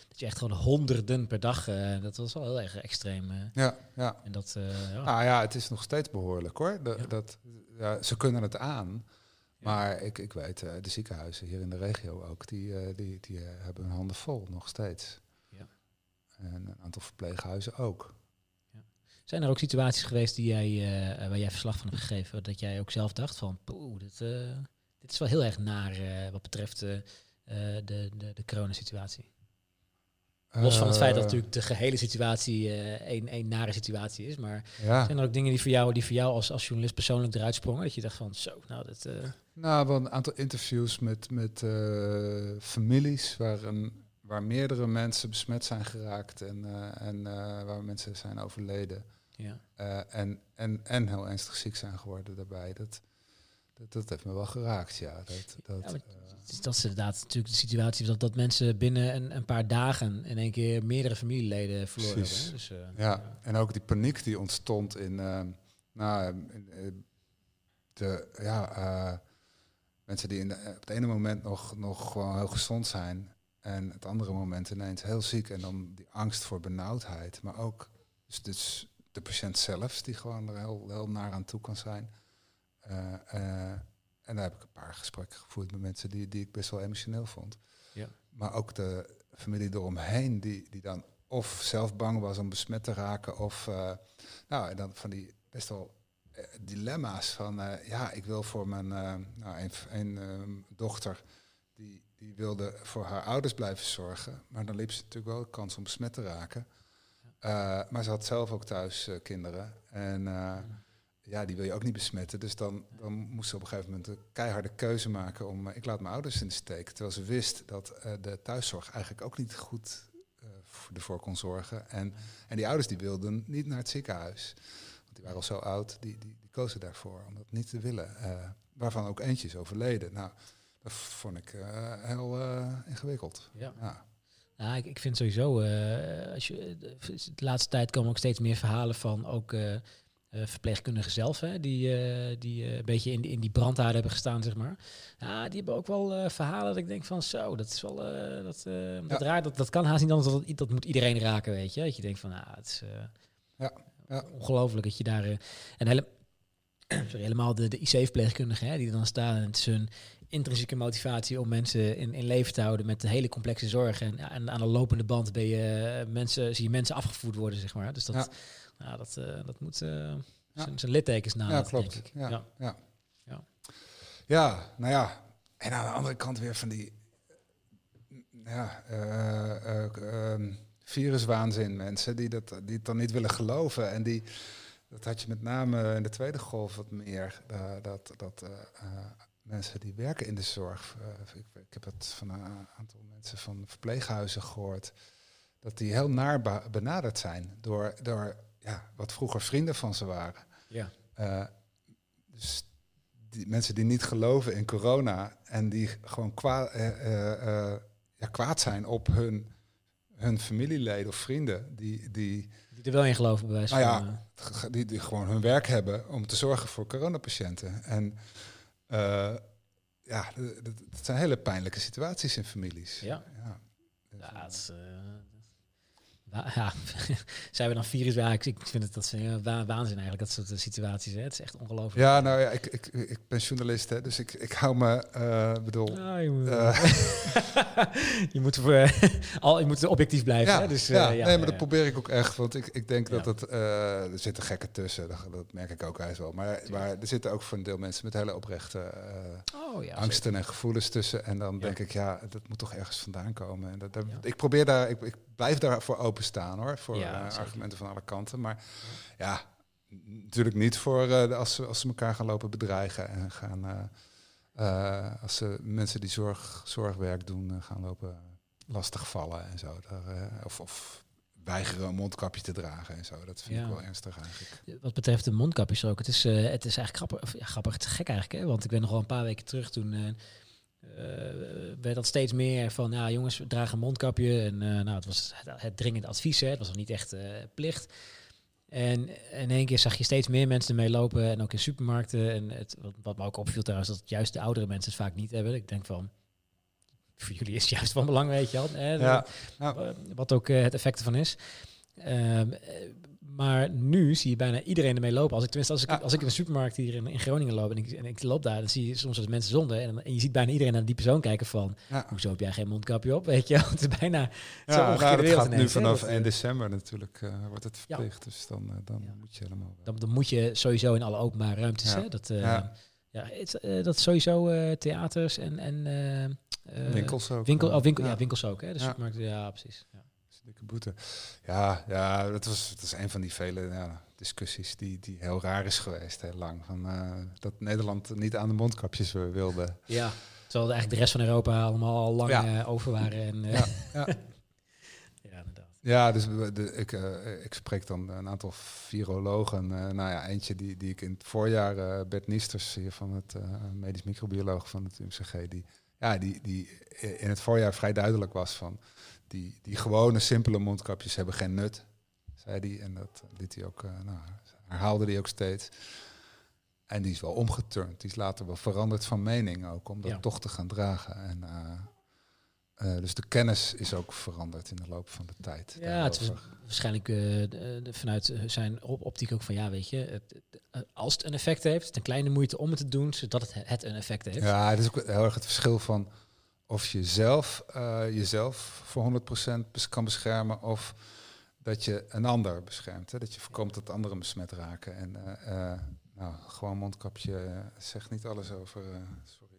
dat je echt gewoon honderden per dag, dat was wel heel erg extreem. ja, ja. En dat, ja. Ah ja, het is nog steeds behoorlijk hoor. dat, ja, ze kunnen het aan. Maar ik, ik weet, uh, de ziekenhuizen hier in de regio ook, die, uh, die, die uh, hebben hun handen vol nog steeds. Ja. En een aantal verpleeghuizen ook. Ja. Zijn er ook situaties geweest die jij, waar jij verslag van hebt gegeven, dat jij ook zelf dacht van, poeh, dit, dit is wel heel erg naar wat betreft de, de, de coronasituatie? Los van het feit dat eh. natuurlijk de gehele situatie uh, een, een nare situatie is. Maar zijn er ook dingen die voor jou, die voor jou als, als journalist persoonlijk eruit sprongen? Dat je dacht van zo, nou dat. Uh... Nou, wel een aantal interviews met, met families waar, een, waar meerdere mensen besmet zijn geraakt en, en waar mensen zijn overleden. Ja. en, en, en heel ernstig ziek zijn geworden daarbij. Dat, dat, dat heeft me wel geraakt, ja. Dat, dat, ja, dat is inderdaad natuurlijk de situatie dat, dat mensen binnen een, een paar dagen in één keer meerdere familieleden verloren hebben. Dus, uh, ja, en ook die paniek die ontstond in, uh, nou, de, ja, mensen die in de, op het ene moment nog, nog gewoon heel gezond zijn en het andere moment ineens heel ziek en dan die angst voor benauwdheid, maar ook dus, dus de patiënt zelf die gewoon er heel, heel naar aan toe kan zijn. En daar heb ik een paar gesprekken gevoerd met mensen die, die ik best wel emotioneel vond. Ja. Maar ook de familie eromheen, die, die dan of zelf bang was om besmet te raken, of uh, nou, en dan van die best wel dilemma's van, uh, ja, ik wil voor mijn nou, een, een dochter, die, die wilde voor haar ouders blijven zorgen, maar dan liep ze natuurlijk wel de kans om besmet te raken. maar ze had zelf ook thuis kinderen. En ja, die wil je ook niet besmetten. Dus dan, dan moest ze op een gegeven moment een keiharde keuze maken om, uh, ik laat mijn ouders in de steek. Terwijl ze wist dat uh, de thuiszorg eigenlijk ook niet goed uh, ervoor kon zorgen. En, en die ouders die wilden niet naar het ziekenhuis. Want die waren al zo oud, die, die, die kozen daarvoor om dat niet te willen. waarvan ook eentje is overleden. Nou, dat vond ik heel ingewikkeld. Ja. ja. Nou, ik, ik vind sowieso, als je, de laatste tijd komen ook steeds meer verhalen van ook uh, verpleegkundigen zelf, hè, die, uh, die uh, een beetje in, in die brandhaarden hebben gestaan, zeg maar. Ja, die hebben ook wel verhalen dat ik denk van zo, dat is wel dat, ja. dat raar, dat, dat kan haast niet anders, dat, dat moet iedereen raken, weet je. Dat je denkt van, nou, het is ja. Ja. ongelooflijk dat je daar... en hele, sorry, helemaal de, de IC-verpleegkundigen, die er dan staan en het is hun intrinsieke motivatie om mensen in, in leven te houden met een hele complexe zorg. En, en aan de lopende band ben je mensen, zie je mensen afgevoerd worden, zeg maar. Dus dat... Ja, dat, uh, dat moet uh, zijn, littekens na. Ja, klopt. Ja, ja. Ja. ja. ja, nou ja. En aan de andere kant weer van die ja, uh, viruswaanzin mensen die, dat, die het dan niet willen geloven. En die, dat had je met name in de tweede golf wat meer. dat dat mensen die werken in de zorg. Ik, ik, heb het van een aantal mensen van verpleeghuizen gehoord. Dat die heel naar benaderd zijn door, door ja, wat vroeger vrienden van ze waren. Ja. Uh, dus die mensen die niet geloven in corona en die gewoon kwaad, uh, uh, ja, kwaad zijn op hun, hun familieleden of vrienden. Die, die, die er wel in geloven, bij wijze nou ja, die, die gewoon hun werk hebben om te zorgen voor coronapatiënten. En ja, dat zijn hele pijnlijke situaties in families. Ja, ja. ja het is, ja, zijn we dan virus? Ja, ik, ik vind het dat ze waanzin eigenlijk, dat soort situaties. Hè. Het is echt ongelooflijk. Ja, nou ja, ik, ik, ik ben journalist, hè, dus ik, ik hou me, uh, bedoel... Oh, je, moet, uh, je, moet, al, je moet objectief blijven. Ja, hè? Dus, ja, ja, nee, maar dat probeer ik ook echt, want ik, ik denk dat het... er zitten gekken tussen, dat, dat merk ik ook eens wel. Maar, maar er zitten ook voor een deel mensen met hele oprechte oh, angsten en gevoelens tussen. En dan denk ik, ja, dat moet toch ergens vandaan komen. En dat, dat ik probeer daar... Ik, ik blijf daarvoor openstaan hoor, voor ja, uh, argumenten van alle kanten. Maar ja, natuurlijk niet voor uh, als, ze, als ze elkaar gaan lopen bedreigen en gaan uh, als ze mensen die zorg, zorgwerk doen gaan lopen lastigvallen en zo. Daar, of, of weigeren een mondkapje te dragen en zo. Dat vind ik wel ernstig eigenlijk. Wat betreft de mondkapjes ook, het is, het is eigenlijk grappig, of, ja, grappig, het is gek eigenlijk, hè? want ik ben nog wel een paar weken terug toen werd dat steeds meer van, nou jongens, dragen een mondkapje. En nou, het was het, het dringende advies, hè. het was nog niet echt plicht. En in één keer zag je steeds meer mensen ermee lopen en ook in supermarkten. En het, wat, wat me ook opviel trouwens, dat juist de oudere mensen het vaak niet hebben. Ik denk van, voor jullie is het juist van belang, weet je? Ja. Wat ook het effect ervan is. Ehm, maar nu zie je bijna iedereen ermee lopen. Als ik tenminste, als ik, als ik in de supermarkt hier in, in Groningen loop en ik, en ik, loop daar, dan zie je soms als mensen zonder. En, en, je ziet bijna iedereen naar die persoon kijken van, ja. hoezo heb jij geen mondkapje op? Weet je, het is bijna ja, zo nou, dat gaat nu vanaf 1 december natuurlijk, uh, wordt het verplicht. Dus dan, uh, dan moet je helemaal... Dan, dan, moet je sowieso in alle openbare ruimtes, hè? Dat, uh, ja. Ja, het, dat sowieso theaters en... en winkels ook. Winkel, oh, winkel, ja. winkels ook, hè? De supermarkt, ja, precies. Ja dikke boete. Ja, ja dat, was, dat is een van die vele ja, discussies die, die heel raar is geweest, heel lang. Van, uh, dat Nederland niet aan de mondkapjes wilde. Ja, terwijl eigenlijk de rest van Europa allemaal al lang ja. uh, over waren. En, uh, ja, ja. ja, inderdaad. Ja, dus de, ik, ik spreek dan een aantal virologen. nou ja, eentje die, die ik in het voorjaar, Bert Niesters, hier van het medisch microbioloog van het UMCG, die, ja, die, die in het voorjaar vrij duidelijk was van die, die gewone, simpele mondkapjes hebben geen nut, zei hij. En dat liet hij ook, uh, nou, herhaalde hij ook steeds. En die is wel omgeturnd. Die is later wel veranderd van mening ook, om dat toch te gaan dragen. En, uh, dus de kennis is ook veranderd in de loop van de tijd. Ja, het is waarschijnlijk vanuit zijn optiek ook van ja, weet je, het, als het een effect heeft, het een kleine moeite om het te doen, zodat het, het een effect heeft. Ja, het is ook heel erg het verschil van of je zelf uh, jezelf voor 100% kan beschermen of dat je een ander beschermt. Hè? Dat je voorkomt dat anderen besmet raken. En uh, uh, nou, gewoon mondkapje zegt niet alles over. sorry.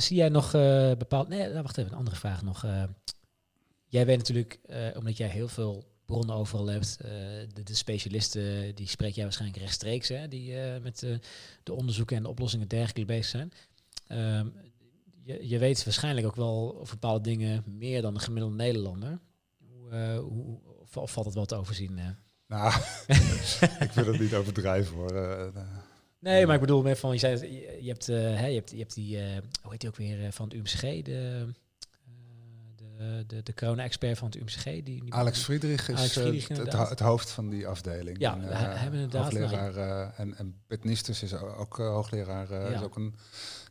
zie jij nog bepaald... Nee, nou, wacht even, een andere vraag nog. jij weet natuurlijk, omdat jij heel veel bronnen overal hebt. Uh, de, de, specialisten, die spreek jij waarschijnlijk rechtstreeks, hè, die uh, met uh, de onderzoeken en de oplossingen dergelijke bezig zijn. Um, je, je, weet waarschijnlijk ook wel over bepaalde dingen meer dan de gemiddelde Nederlander. Hoe, hoe of valt het wel te overzien? Nou, ik wil het niet overdrijven hoor. nee, maar ik bedoel meer van, je, zei, je, hebt, hè, je, hebt, je hebt die, hoe heet die ook weer, van het UMCG, de... Eh, de, de corona-expert van het UMCG. Die, Alex Friedrich is Alex Friedrich, het, het, hoofd van die afdeling. Ja, en, we uh, hebben inderdaad... Hoogleraar, uh, en, en Bert Nisters is ook hoogleraar. Ja. is ook een,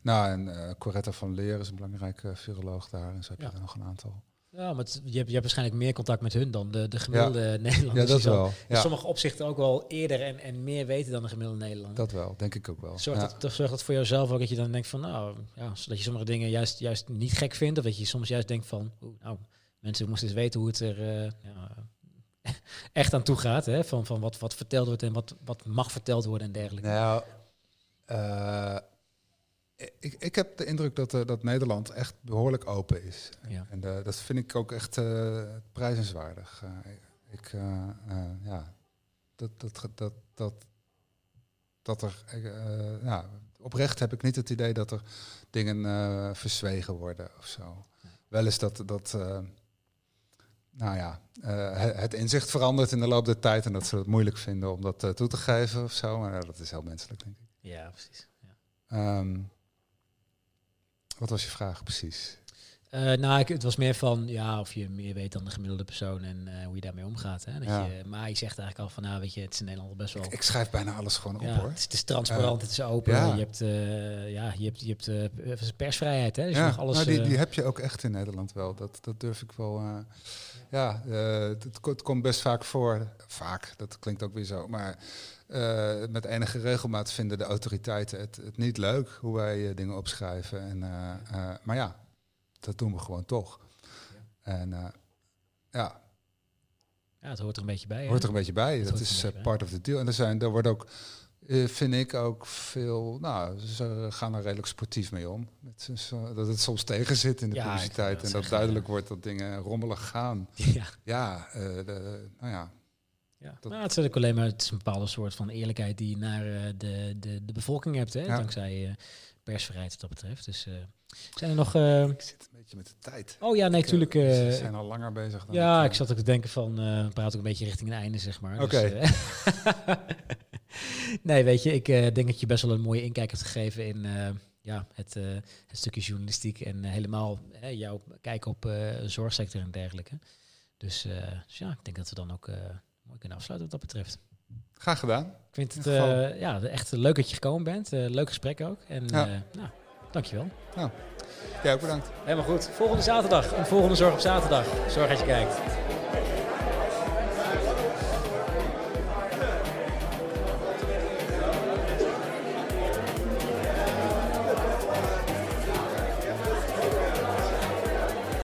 nou, en Coretta van Leer is een belangrijke viroloog daar. En zo heb je er nog een aantal. Ja, maar je, hebt, je hebt waarscheinlijk meer contact met hun dan de, de gemiddelde ja. Nederlanders. Ja, dat wel. In sommige opzichten ook wel eerder en, en meer weten dan de gemiddelde Nederlander. Dat wel, denk ik ook wel. Zorgt, dat, zorgt dat voor jezelf ook dat je dan denkt van, nou, ja, zodat je sommige dingen juist, juist niet gek vindt. Of dat je soms juist denkt van, nou, mensen moesten eens weten hoe het er uh, ja, echt aan toe gaat. Hè? Van, van wat, wat verteld wordt en wat, wat mag verteld worden en dergelijke. Nou, uh, ik, ik heb de indruk dat, uh, dat Nederland echt behoorlijk open is. Ja. En dat vind ik ook echt prijzenswaardig. ik, ja, dat, dat, dat, dat, dat er, ja, oprecht heb ik niet het idee dat er dingen verzwegen worden of zo. Wel is dat, dat nou ja, uh, het inzicht verandert in de loop der tijd en dat ze het moeilijk vinden om dat uh, toe te geven of zo. Maar dat is heel menselijk, denk ik. Ja, precies. Ja. Um, wat was je vraag precies? Uh, nou, ik, het was meer van ja, of je meer weet dan de gemiddelde persoon en uh, hoe je daarmee omgaat. Hè? Dat ja. je, maar je zegt eigenlijk al van, nou weet je, het is in Nederland best wel. Ik, ik schrijf bijna alles gewoon op hoor. Het is, het is transparant, het is open. Ja. Je hebt, ja, je hebt, je hebt persvrijheid. Hè? Dus ja, alles, nou, die, die heb je ook echt in Nederland wel. Dat, dat durf ik wel. ja, het, het, komt best vaak voor. Vaak, dat klinkt ook weer zo. Maar met enige regelmaat vinden de autoriteiten het, het niet leuk hoe wij dingen opschrijven. En, maar ja dat doen we gewoon toch. Ja. En ja. Ja, het hoort er een beetje bij. Hoort er een beetje bij. dat is part of the deal. En er zijn, er wordt ook, vind ik ook veel, nou, ze gaan er redelijk sportief mee om. Het is, dat het soms tegen zit in de ja, publiciteit en dat duidelijk wordt dat dingen rommelig gaan. Ja, ja de, nou ja. Ja, dat nou, het is ook alleen maar het is een bepaalde soort van eerlijkheid die je naar de, de, de bevolking hebt, hè, dankzij persvrijheid wat dat betreft. Dus zijn er nog... Uh... Ik zit een beetje met de tijd. Oh ja, nee, natuurlijk. Uh, we zijn al langer bezig. Dan ja, ik zat ook te denken van, uh, praat ook een beetje richting een einde, zeg maar. Oké. Dus, nee, weet je, ik denk dat je best wel een mooie inkijk hebt gegeven in ja, het, het stukje journalistiek en helemaal jouw kijk op zorgsector en dergelijke. Dus, dus, ja, ik denk dat we dan ook mooi kunnen afsluiten wat dat betreft. Graag gedaan. Ik vind het ja, echt leuk dat je gekomen bent. leuk gesprek ook. En ja. nou, dankjewel. Nou, jij ook bedankt. Helemaal goed. Volgende zaterdag. Een volgende Zorg op zaterdag. Zorg dat je kijkt.